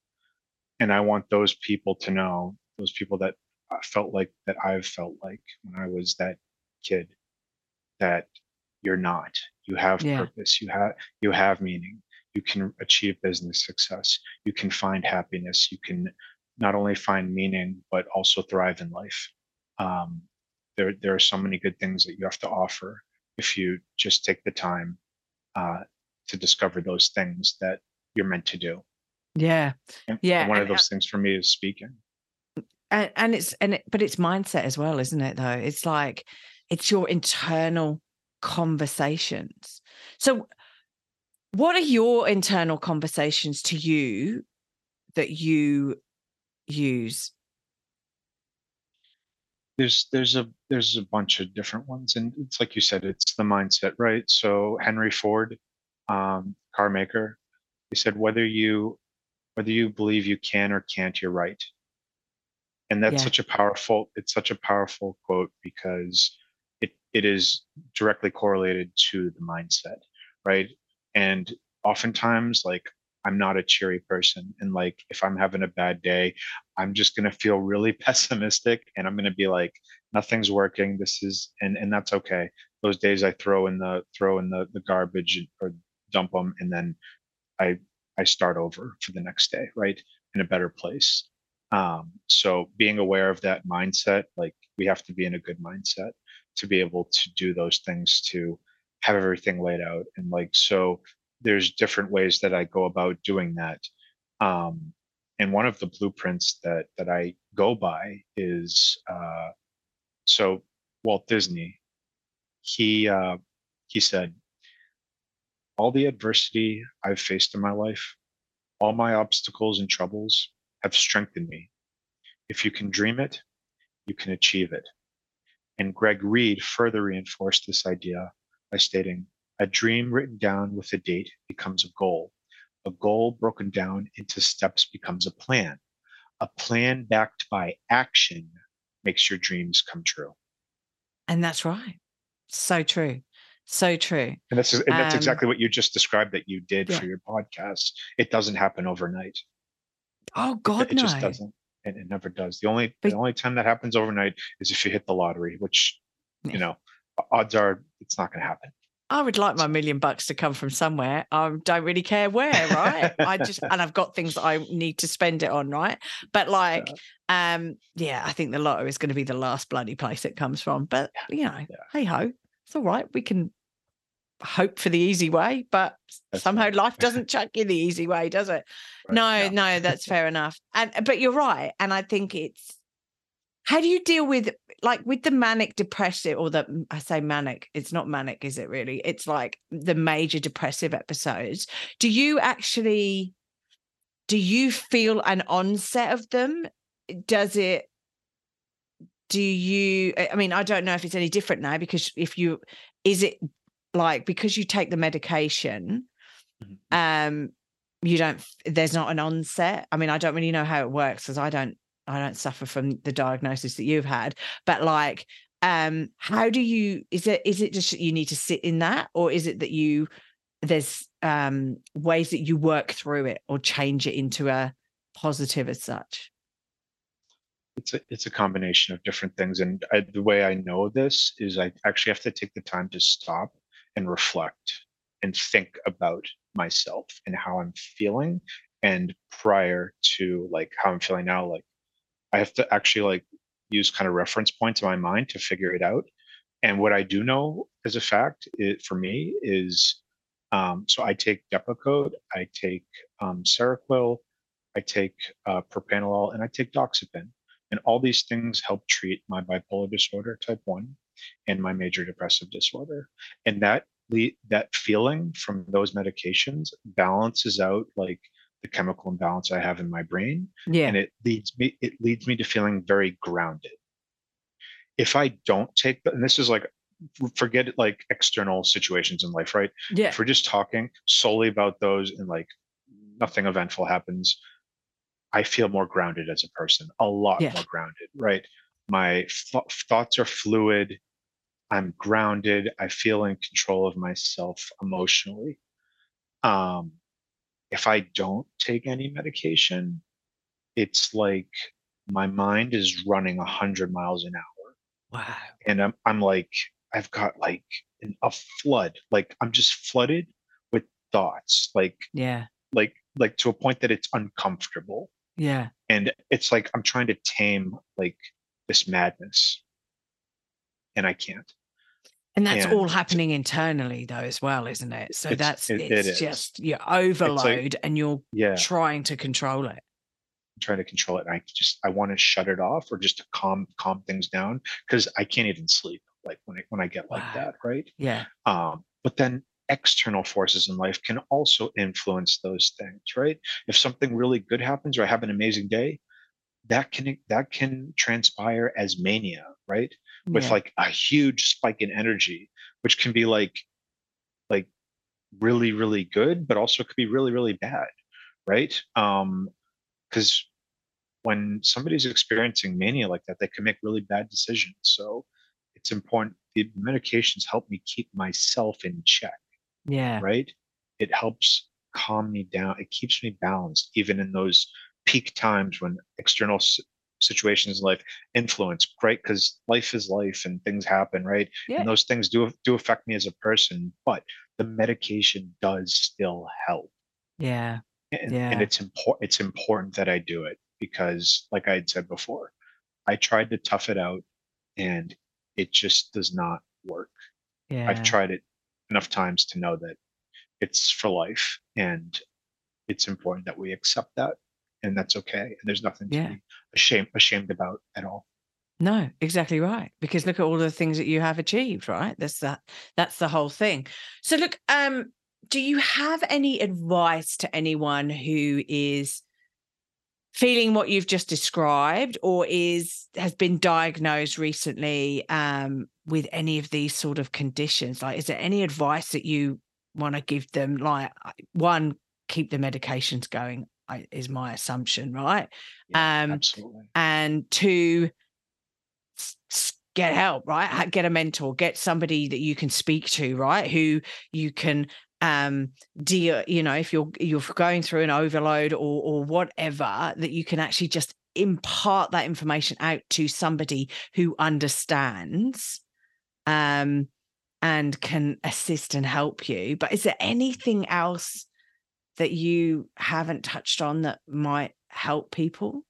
And I want those people to know, those people that felt like that I've felt like when I was that kid that you're not. You have yeah. purpose. You have you have meaning. You can achieve business success. You can find happiness. You can not only find meaning but also thrive in life. Um, there there are so many good things that you have to offer if you just take the time uh, to discover those things that you're meant to do. Yeah, yeah. And one of those things for me is speaking and, and it's and it, but it's mindset as well isn't it though? It's like it's your internal conversations. So what are your internal conversations to you that you use? There's there's a there's a bunch of different ones and it's like you said it's the mindset right? So henry ford um, car maker he said whether you whether you believe you can or can't you're right and that's yeah. such a powerful it's such a powerful quote because it it is directly correlated to the mindset right? And oftentimes like i'm not a cheery person and like if i'm having a bad day i'm just going to feel really pessimistic and i'm going to be like nothing's working. This is and and that's okay. Those days i throw in the throw in the the garbage or dump them and then i i start over for the next day right? In a better place um, so being aware of that mindset, like we have to be in a good mindset to be able to do those things to have everything laid out. And like, so there's different ways that I go about doing that. Um, and one of the blueprints that that I go by is uh, so Walt Disney. He uh, he said, "All the adversity I've faced in my life, all my obstacles and troubles, have strengthened me. If you can dream it, you can achieve it. And Greg Reid further reinforced this idea by stating a dream written down with a date becomes a goal. A goal broken down into steps becomes a plan. A plan backed by action makes your dreams come true. And that's right. So true. So true. And that's and that's um, exactly what you just described that you did yeah. for your podcast. It doesn't happen overnight. Oh God, it, it no. just doesn't. And it never does. The only but, the only time that happens overnight is if you hit the lottery, which you know, odds are it's not going to happen. I would like my million bucks to come from somewhere. I don't really care where, right? I just and I've got things I need to spend it on, right? But like, yeah. um, yeah, I think the lotto is going to be the last bloody place it comes from. But you know, yeah. hey ho, it's all right. We can hope for the easy way, but that's somehow right. life doesn't chuck you the easy way, does it? Right. No, yeah. no, that's fair enough. And but you're right. And I think it's how do you deal with like with the manic depressive or the I say manic, it's not manic, is it really? It's like the major depressive episodes. Do you actually do you feel an onset of them? Does it do you i mean i don't know if it's any different now because if you is it like because you take the medication mm-hmm. um you don't there's not an onset i mean i don't really know how it works because i don't i don't suffer from the diagnosis that you've had but like um how do you is it is it just you need to sit in that or is it that you there's um ways that you work through it or change it into a positive as such it's a, it's a combination of different things and I, the way i know this is i actually have to take the time to stop and reflect and think about myself and how I'm feeling and prior to like how I'm feeling now, like I have to actually like use kind of reference points in my mind to figure it out. And what I do know as a fact it, for me is um, so I take Depakote, I take um, Seroquel, I take uh, propranolol, and I take doxepin. And all these things help treat my bipolar disorder type 1 and my major depressive disorder. And that that feeling from those medications balances out like the chemical imbalance I have in my brain. Yeah. And it leads me it leads me to feeling very grounded. If I don't take and this is like forget like external situations in life, right? Yeah. If we're just talking solely about those and like nothing eventful happens, I feel more grounded as a person, a lot yeah. more grounded, right? My th- thoughts are fluid. I'm grounded. I feel in control of myself emotionally. Um, if I don't take any medication, it's like my mind is running a hundred miles an hour. Wow. And I'm I'm like, I've got like an, a flood. Like I'm just flooded with thoughts. Like yeah. Like like to a point that it's uncomfortable. Yeah. And it's like I'm trying to tame like this madness. And I can't. And that's all happening internally though as well, isn't it? So it's, that's it, it's it just you overload like, and you're yeah. trying to control it. I'm trying to control it. And I just I want to shut it off or just to calm calm things down because I can't even sleep like when I when I get wow. like that, right? Yeah. Um, but then external forces in life can also influence those things, right? If something really good happens or I have an amazing day, that can that can transpire as mania, right? With yeah. like a huge spike in energy, which can be like like really, really good, but also could be really, really bad, right? Um, because when somebody's experiencing mania like that, they can make really bad decisions. So it's important. The medications help me keep myself in check. Yeah. Right. It helps calm me down. It keeps me balanced, even in those peak times when external situations in life influence right because life is life and things happen right yeah. and those things do do affect me as a person but the medication does still help yeah and, yeah. and it's important it's important that i do it because like i had said before i tried to tough it out and it just does not work yeah. i've tried it enough times to know that it's for life and it's important that we accept that and that's okay. And there's nothing to be ashamed ashamed about at all. No, exactly right. Because look at all the things that you have achieved, right? That's that that's the whole thing. So look, um, do you have any advice to anyone who is feeling what you've just described or is has been diagnosed recently um, with any of these sort of conditions like is there any advice that you want to give them like one keep the medications going I, is my assumption, right? Yeah, um, absolutely. And to get help, right? Get a mentor, get somebody that you can speak to, right? Who you can um deal, you know, if you're you're going through an overload or or whatever, that you can actually just impart that information out to somebody who understands um and can assist and help you. But is there anything else that you haven't touched on that might help people?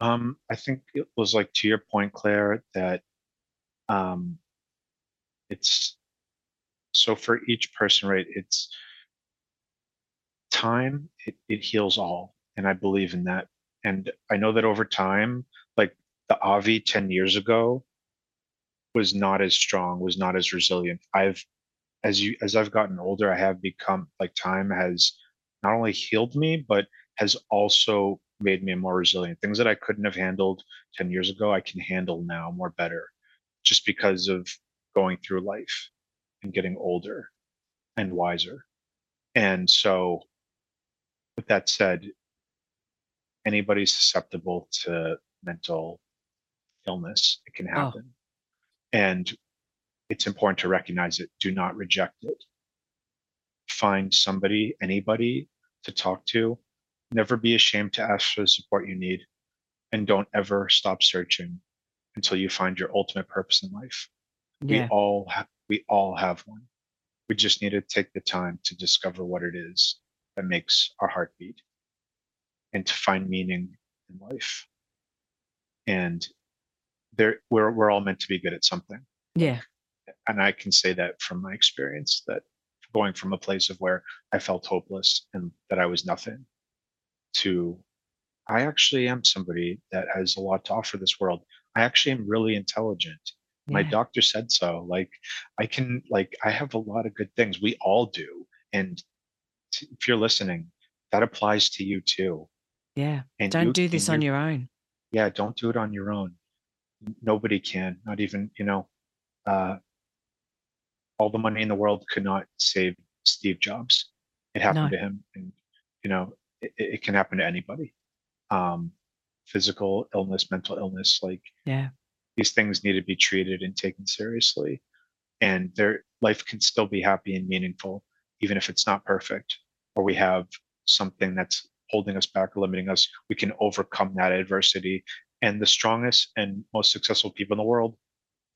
Um, I think it was like to your point, Claire, that um, it's so for each person, right? It's time, it, it heals all. And I believe in that. And I know that over time, like the Avi 10 years ago was not as strong, was not as resilient. I've as you as I've gotten older, I have become like time has not only healed me, but has also made me more resilient. Things that I couldn't have handled 10 years ago, I can handle now more better just because of going through life and getting older and wiser. And so, with that said, anybody susceptible to mental illness, it can oh. happen. Oh. And it's important to recognize it. Do not reject it. Find somebody, anybody to talk to. Never be ashamed to ask for the support you need. And don't ever stop searching until you find your ultimate purpose in life. Yeah. We all have we all have one. We just need to take the time to discover what it is that makes our heart beat and to find meaning in life. And there we're we're all meant to be good at something. Yeah. And I can say that from my experience that going from a place of where I felt hopeless and that I was nothing to I actually am somebody that has a lot to offer this world. I actually am really intelligent. My doctor said so. Like I can like I have a lot of good things. We all do. And t- if you're listening, that applies to you too. Yeah. And Don't you do this on your own. yeah, don't do it on your own. Nobody can, not even, you know, uh all the money in the world could not save Steve Jobs. It No. happened to him and you know, it, it it can happen to anybody. Um physical illness, mental illness, like Yeah. these things need to be treated and taken seriously and their life can still be happy and meaningful even if it's not perfect or we have something that's holding us back or limiting us we can overcome that adversity and the strongest and most successful people in the world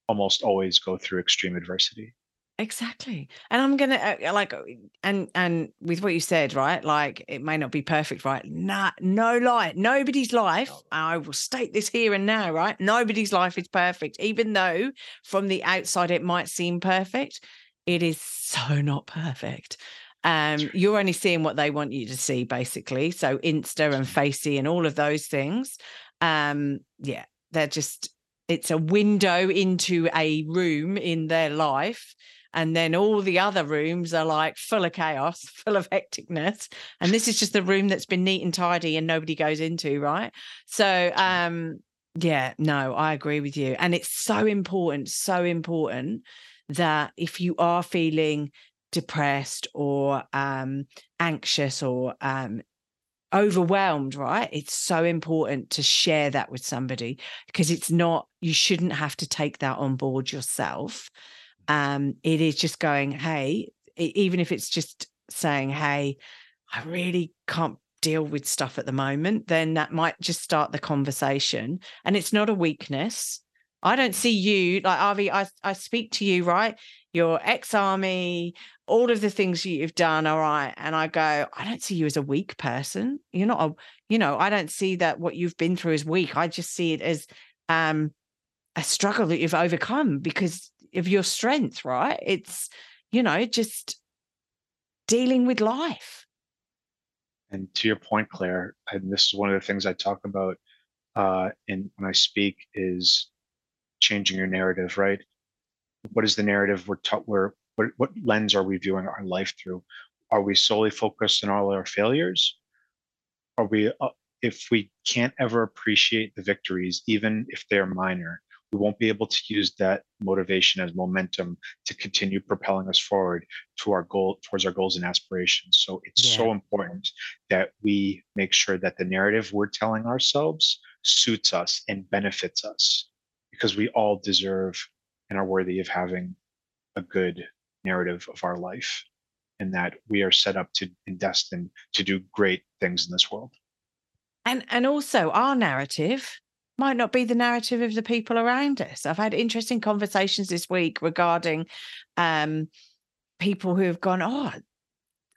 almost always go through extreme adversity Exactly. And I'm gonna uh, like uh, and and with what you said, right? Like it may not be perfect, right? Nah, no lie. Nobody's life, I will state this here and now, right? Nobody's life is perfect. Even though from the outside it might seem perfect, it is so not perfect. Um, you're only seeing what they want you to see, basically. So Insta and Facey and all of those things. Um, yeah, they're just it's a window into a room in their life and then all the other rooms are like full of chaos, full of hecticness. And this is just the room that's been neat and tidy and nobody goes into, right? So um yeah, no, I agree with you. And it's so important, so important that if you are feeling depressed or um anxious or um overwhelmed, right? It's so important to share that with somebody because it's not, you shouldn't have to take that on board yourself. Um, it is just going, hey, even if it's just saying, hey, I really can't deal with stuff at the moment, then that might just start the conversation. And it's not a weakness. I don't see you like Avi, I, I speak to you, right? You're ex-army, all of the things you've done, all right. And I go, I don't see you as a weak person. You're not a, you know, I don't see that what you've been through is weak. I just see it as um a struggle that you've overcome because of your strength, right? It's, you know, just dealing with life. and to your point claire and this is one of the things i talk about uh in when i speak is changing your narrative right what is the narrative we're taught we're what, what lens are we viewing our life through are we solely focused on all our failures are we uh, if we can't ever appreciate the victories even if they're minor we won't be able to use that motivation as momentum to continue propelling us forward to our goal towards our goals and aspirations so it's Yeah. so important that we make sure that the narrative we're telling ourselves suits us and benefits us because we all deserve and are worthy of having a good narrative of our life and that we are set up to and destined to do great things in this world And and also our narrative might not be the narrative of the people around us. I've had interesting conversations this week regarding um people who have gone, Oh,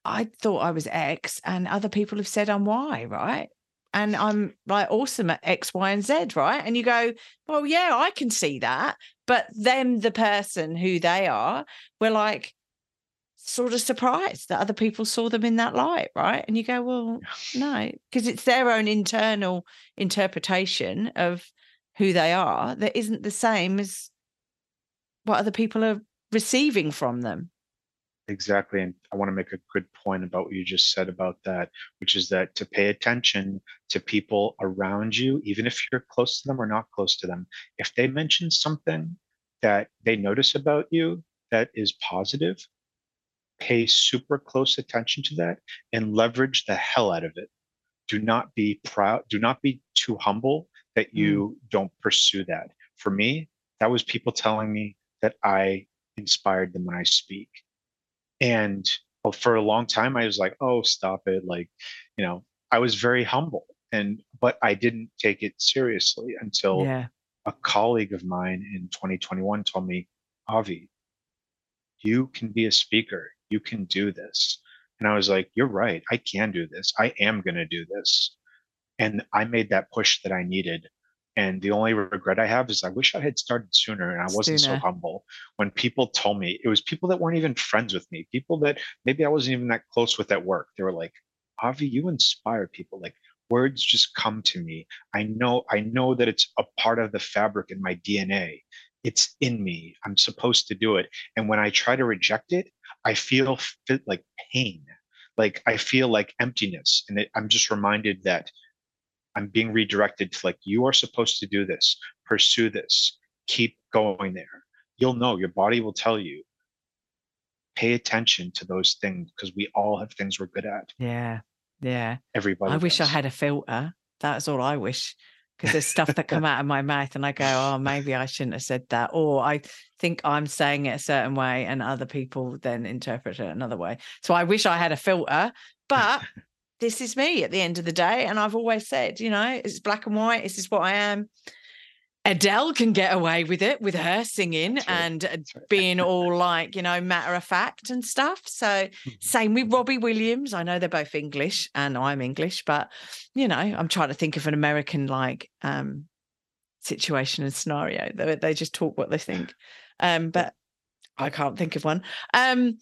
I thought I was X, and other people have said I'm Y, right? And I'm like awesome at X, Y, and Z, right? And you go, Well, yeah, I can see that. But them, the person who they are, we're like sort of surprised that other people saw them in that light, right? And you go, Well, no, because it's their own internal interpretation of who they are that isn't the same as what other people are receiving from them. Exactly. And I want to make a good point about what you just said about that, which is that to pay attention to people around you, even if you're close to them or not close to them, if they mention something that they notice about you that is positive, pay super close attention to that and leverage the hell out of it. Do not be proud, do not be too humble that you don't pursue that. For me, that was people telling me that I inspired them when I speak and uh, for a long time i was like oh stop it like you know i was very humble and but i didn't take it seriously until Yeah. a colleague of mine in 2021 told me avi you can be a speaker you can do this And I was like, you're right. I can do this. I am going to do this. And I made that push that I needed. And the only regret I have is I wish I had started sooner and I wasn't sooner. so humble. When people told me, it was people that weren't even friends with me, people that maybe I wasn't even that close with at work. They were like, Avi, you inspire people. Like words just come to me. I know, I know that it's a part of the fabric in my DNA. It's in me. I'm supposed to do it. And when I try to reject it, I feel like pain. Like I feel like emptiness. And it, I'm just reminded that I'm being redirected to like, you are supposed to do this, pursue this, keep going there. You'll know, your body will tell you. Pay attention to those things because we all have things we're good at. Yeah. Yeah. Everybody. I wish I had a filter. That's all I wish. Because there's stuff that come out of my mouth and I go, oh, maybe I shouldn't have said that. Or I think I'm saying it a certain way and other people then interpret it another way. So I wish I had a filter, but this is me at the end of the day. And I've always said, you know, it's black and white. This is what I am. Adele can get away with it with her singing and uh, being all like, you know, matter of fact and stuff. So, mm-hmm. same with Robbie Williams. I know they're both English and I'm English, but, you know, I'm trying to think of an American like um, situation and scenario. They, they just talk what they think. Um, but I can't think of one. Um,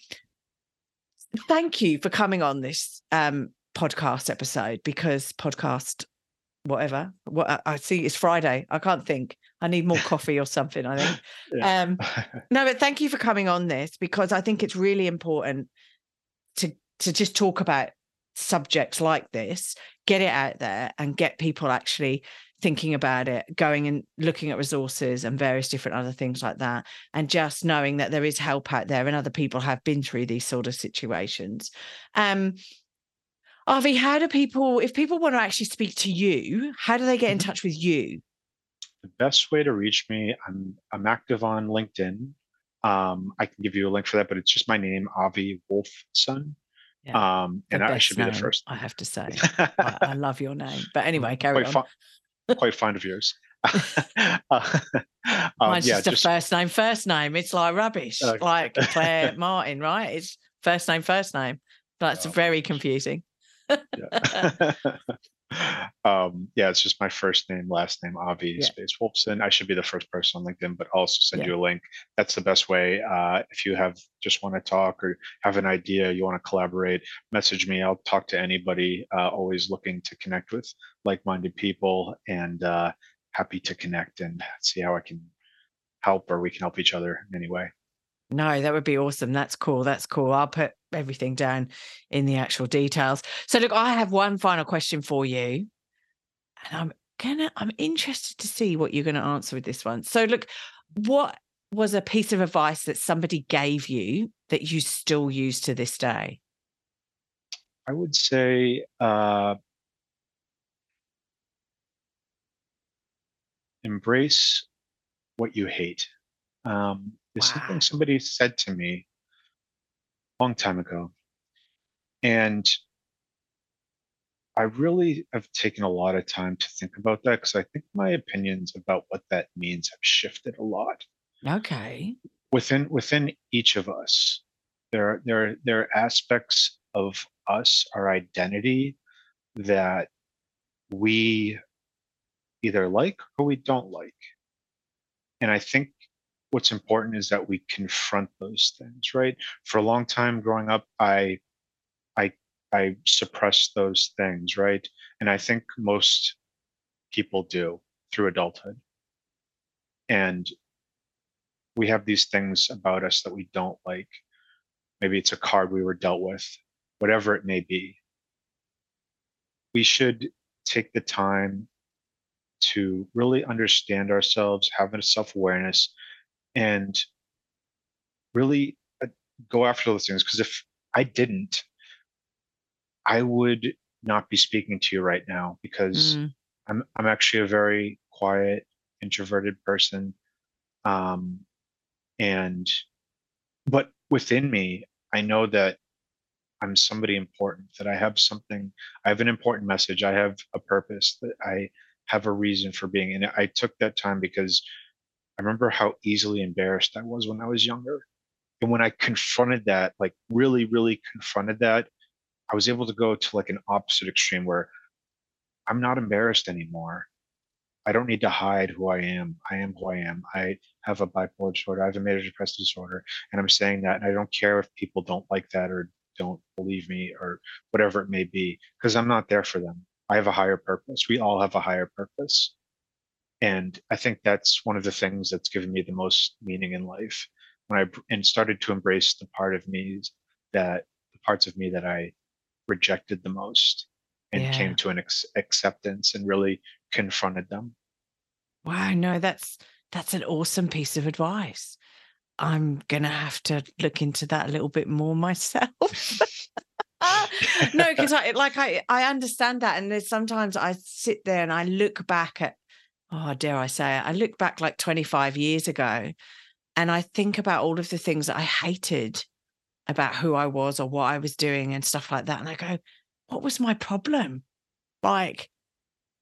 thank you for coming on this um, podcast episode because podcast whatever. What i see it's friday. I can't think. I need more coffee or something i think. Yeah. um no but thank you for coming on this because i think it's really important to to just talk about subjects like this get it out there and get people actually thinking about it going and looking at resources and various different other things like that and just knowing that there is help out there and other people have been through these sort of situations. Um Avi, how do people, if people want to actually speak to you, how do they get in mm-hmm. touch with you? The best way to reach me, I'm I'm active on LinkedIn. Um, I can give you a link for that, but it's just my name, Avi Wolfson. Yeah, um, and I should be the first. I have to say, I, I, love your name. But anyway, carry quite on. quite fond of yours. uh, um, Mine's yeah, just a just, first name, first name. It's like rubbish, uh, like Claire Martin, right? It's first name, first name. That's oh, very confusing yeah. um, yeah, it's just my first name, last name, Avi yeah. Space Wolfson. I should be the first person on LinkedIn, but also send yeah. you a link. That's the best way. Uh, if you have just want to talk or have an idea, you want to collaborate, message me. I'll talk to anybody. Uh, always looking to connect with like-minded people, and uh, happy to connect and see how I can help or we can help each other in any way. No, that would be awesome. That's cool. That's cool. I'll put everything down in the actual details. So look, I have one final question for you. And I'm gonna I'm interested to see what you're gonna answer with this one. So look, what was a piece of advice that somebody gave you that you still use to this day? I would say uh, embrace what you hate. Um, there's wow. something somebody said to me a long time ago. And I really have taken a lot of time to think about that because I think my opinions about what that means have shifted a lot. Okay. Within within each of us, there are there there are aspects of us, our identity, that we either like or we don't like. And I think what's important is that we confront those things right? For a long time growing up i i i suppressed those things right? And i think most people do through adulthood. And we have these things about us that we don't like. Maybe it's a card we were dealt with whatever it may be. We should take the time to really understand ourselves have a self-awareness and really uh, go after those things. Because if I didn't, I would not be speaking to you right now because mm. I'm I'm actually a very quiet, introverted person. Um, and but within me, I know that I'm somebody important, that I have something, I have an important message, I have a purpose, that I have a reason for being. And I took that time because I remember how easily embarrassed I was when I was younger. And when I confronted that, like really, really confronted that, I was able to go to like an opposite extreme where I'm not embarrassed anymore. I don't need to hide who I am. I am who I am. I have a bipolar disorder. I have a major depressive disorder. And I'm saying that. And I don't care if people don't like that or don't believe me or whatever it may be, because I'm not there for them. I have a higher purpose. We all have a higher purpose. And I think that's one of the things that's given me the most meaning in life when I and started to embrace the part of me that the parts of me that I rejected the most and Yeah. came to an ex- acceptance and really confronted them. Wow, no, that's that's an awesome piece of advice. I'm gonna have to look into that a little bit more myself. no, because I like I I understand that, and there's sometimes I sit there and I look back at oh dare I say it, I look back like 25 years ago, and I think about all of the things that I hated about who I was or what I was doing and stuff like that, and I go, what was my problem? Like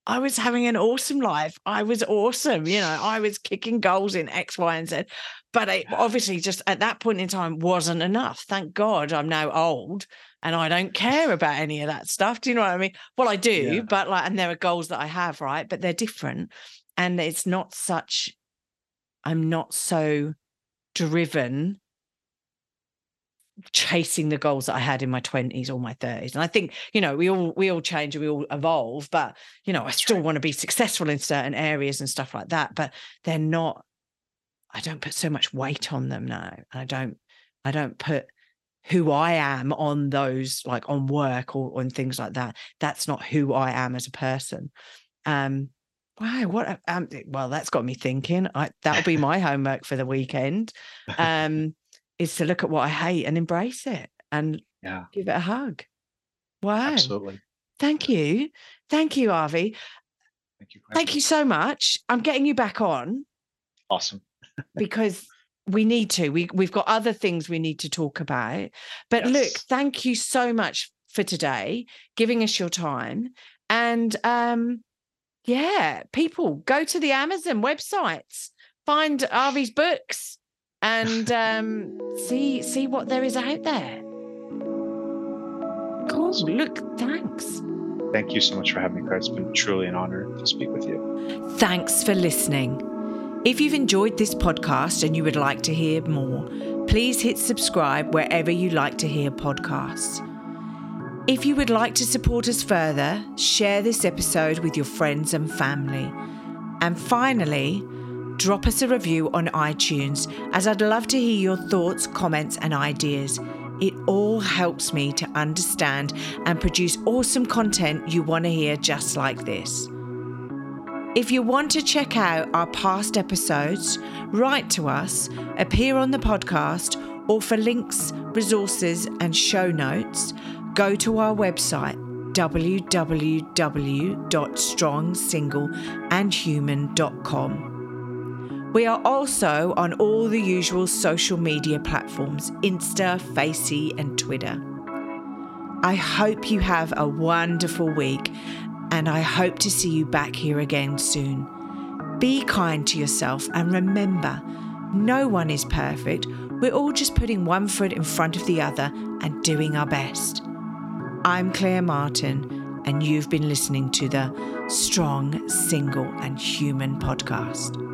I was having an awesome life. I was awesome. You know, I was kicking goals in X, Y, and Z. But it obviously just at that point in time wasn't enough. Thank God I'm now old and I don't care about any of that stuff. Do you know what I mean? Well, I do, Yeah. but like, and there are goals that I have, right? But they're different. And it's not such, I'm not so driven chasing the goals that I had in my 20s or my 30s. And I think, you know, we all we all change and we all evolve, but you know, I still want to be successful in certain areas and stuff like that, but they're not I don't put so much weight on them now. I don't I don't put who I am on those like on work or on things like that. That's not who I am as a person. Um wow, what um well that's got me thinking. I that'll be my homework for the weekend. Um is to look at what I hate and embrace it and yeah, give it a hug. Wow. absolutely. Thank you. Thank you, Avi. Thank you. Thank you so much. I'm getting you back on Awesome. because we need to. We we've got other things we need to talk about. But look, thank you so much for today, giving us your time. And um yeah, people go to the Amazon websites, find Avi's books and um see see what there is out there. Cool. Look, thanks. Thank you so much for having me, Claire. It's been truly an honor to speak with you. Thanks for listening. If you've enjoyed this podcast and you would like to hear more, please hit subscribe wherever you like to hear podcasts. If you would like to support us further, share this episode with your friends and family. And finally, drop us a review on iTunes as I'd love to hear your thoughts, comments, and ideas. It all helps me to understand and produce awesome content you want to hear just like this. If you want to check out our past episodes, write to us, appear on the podcast, or for links, resources, and show notes, go to our website www.strongsingleandhuman.com. We are also on all the usual social media platforms Insta, Facey, and Twitter. I hope you have a wonderful week and I hope to see you back here again soon. Be kind to yourself and remember, no one is perfect. We're all just putting one foot in front of the other and doing our best. I'm Claire Martin, and you've been listening to the Strong, Single, and Human podcast.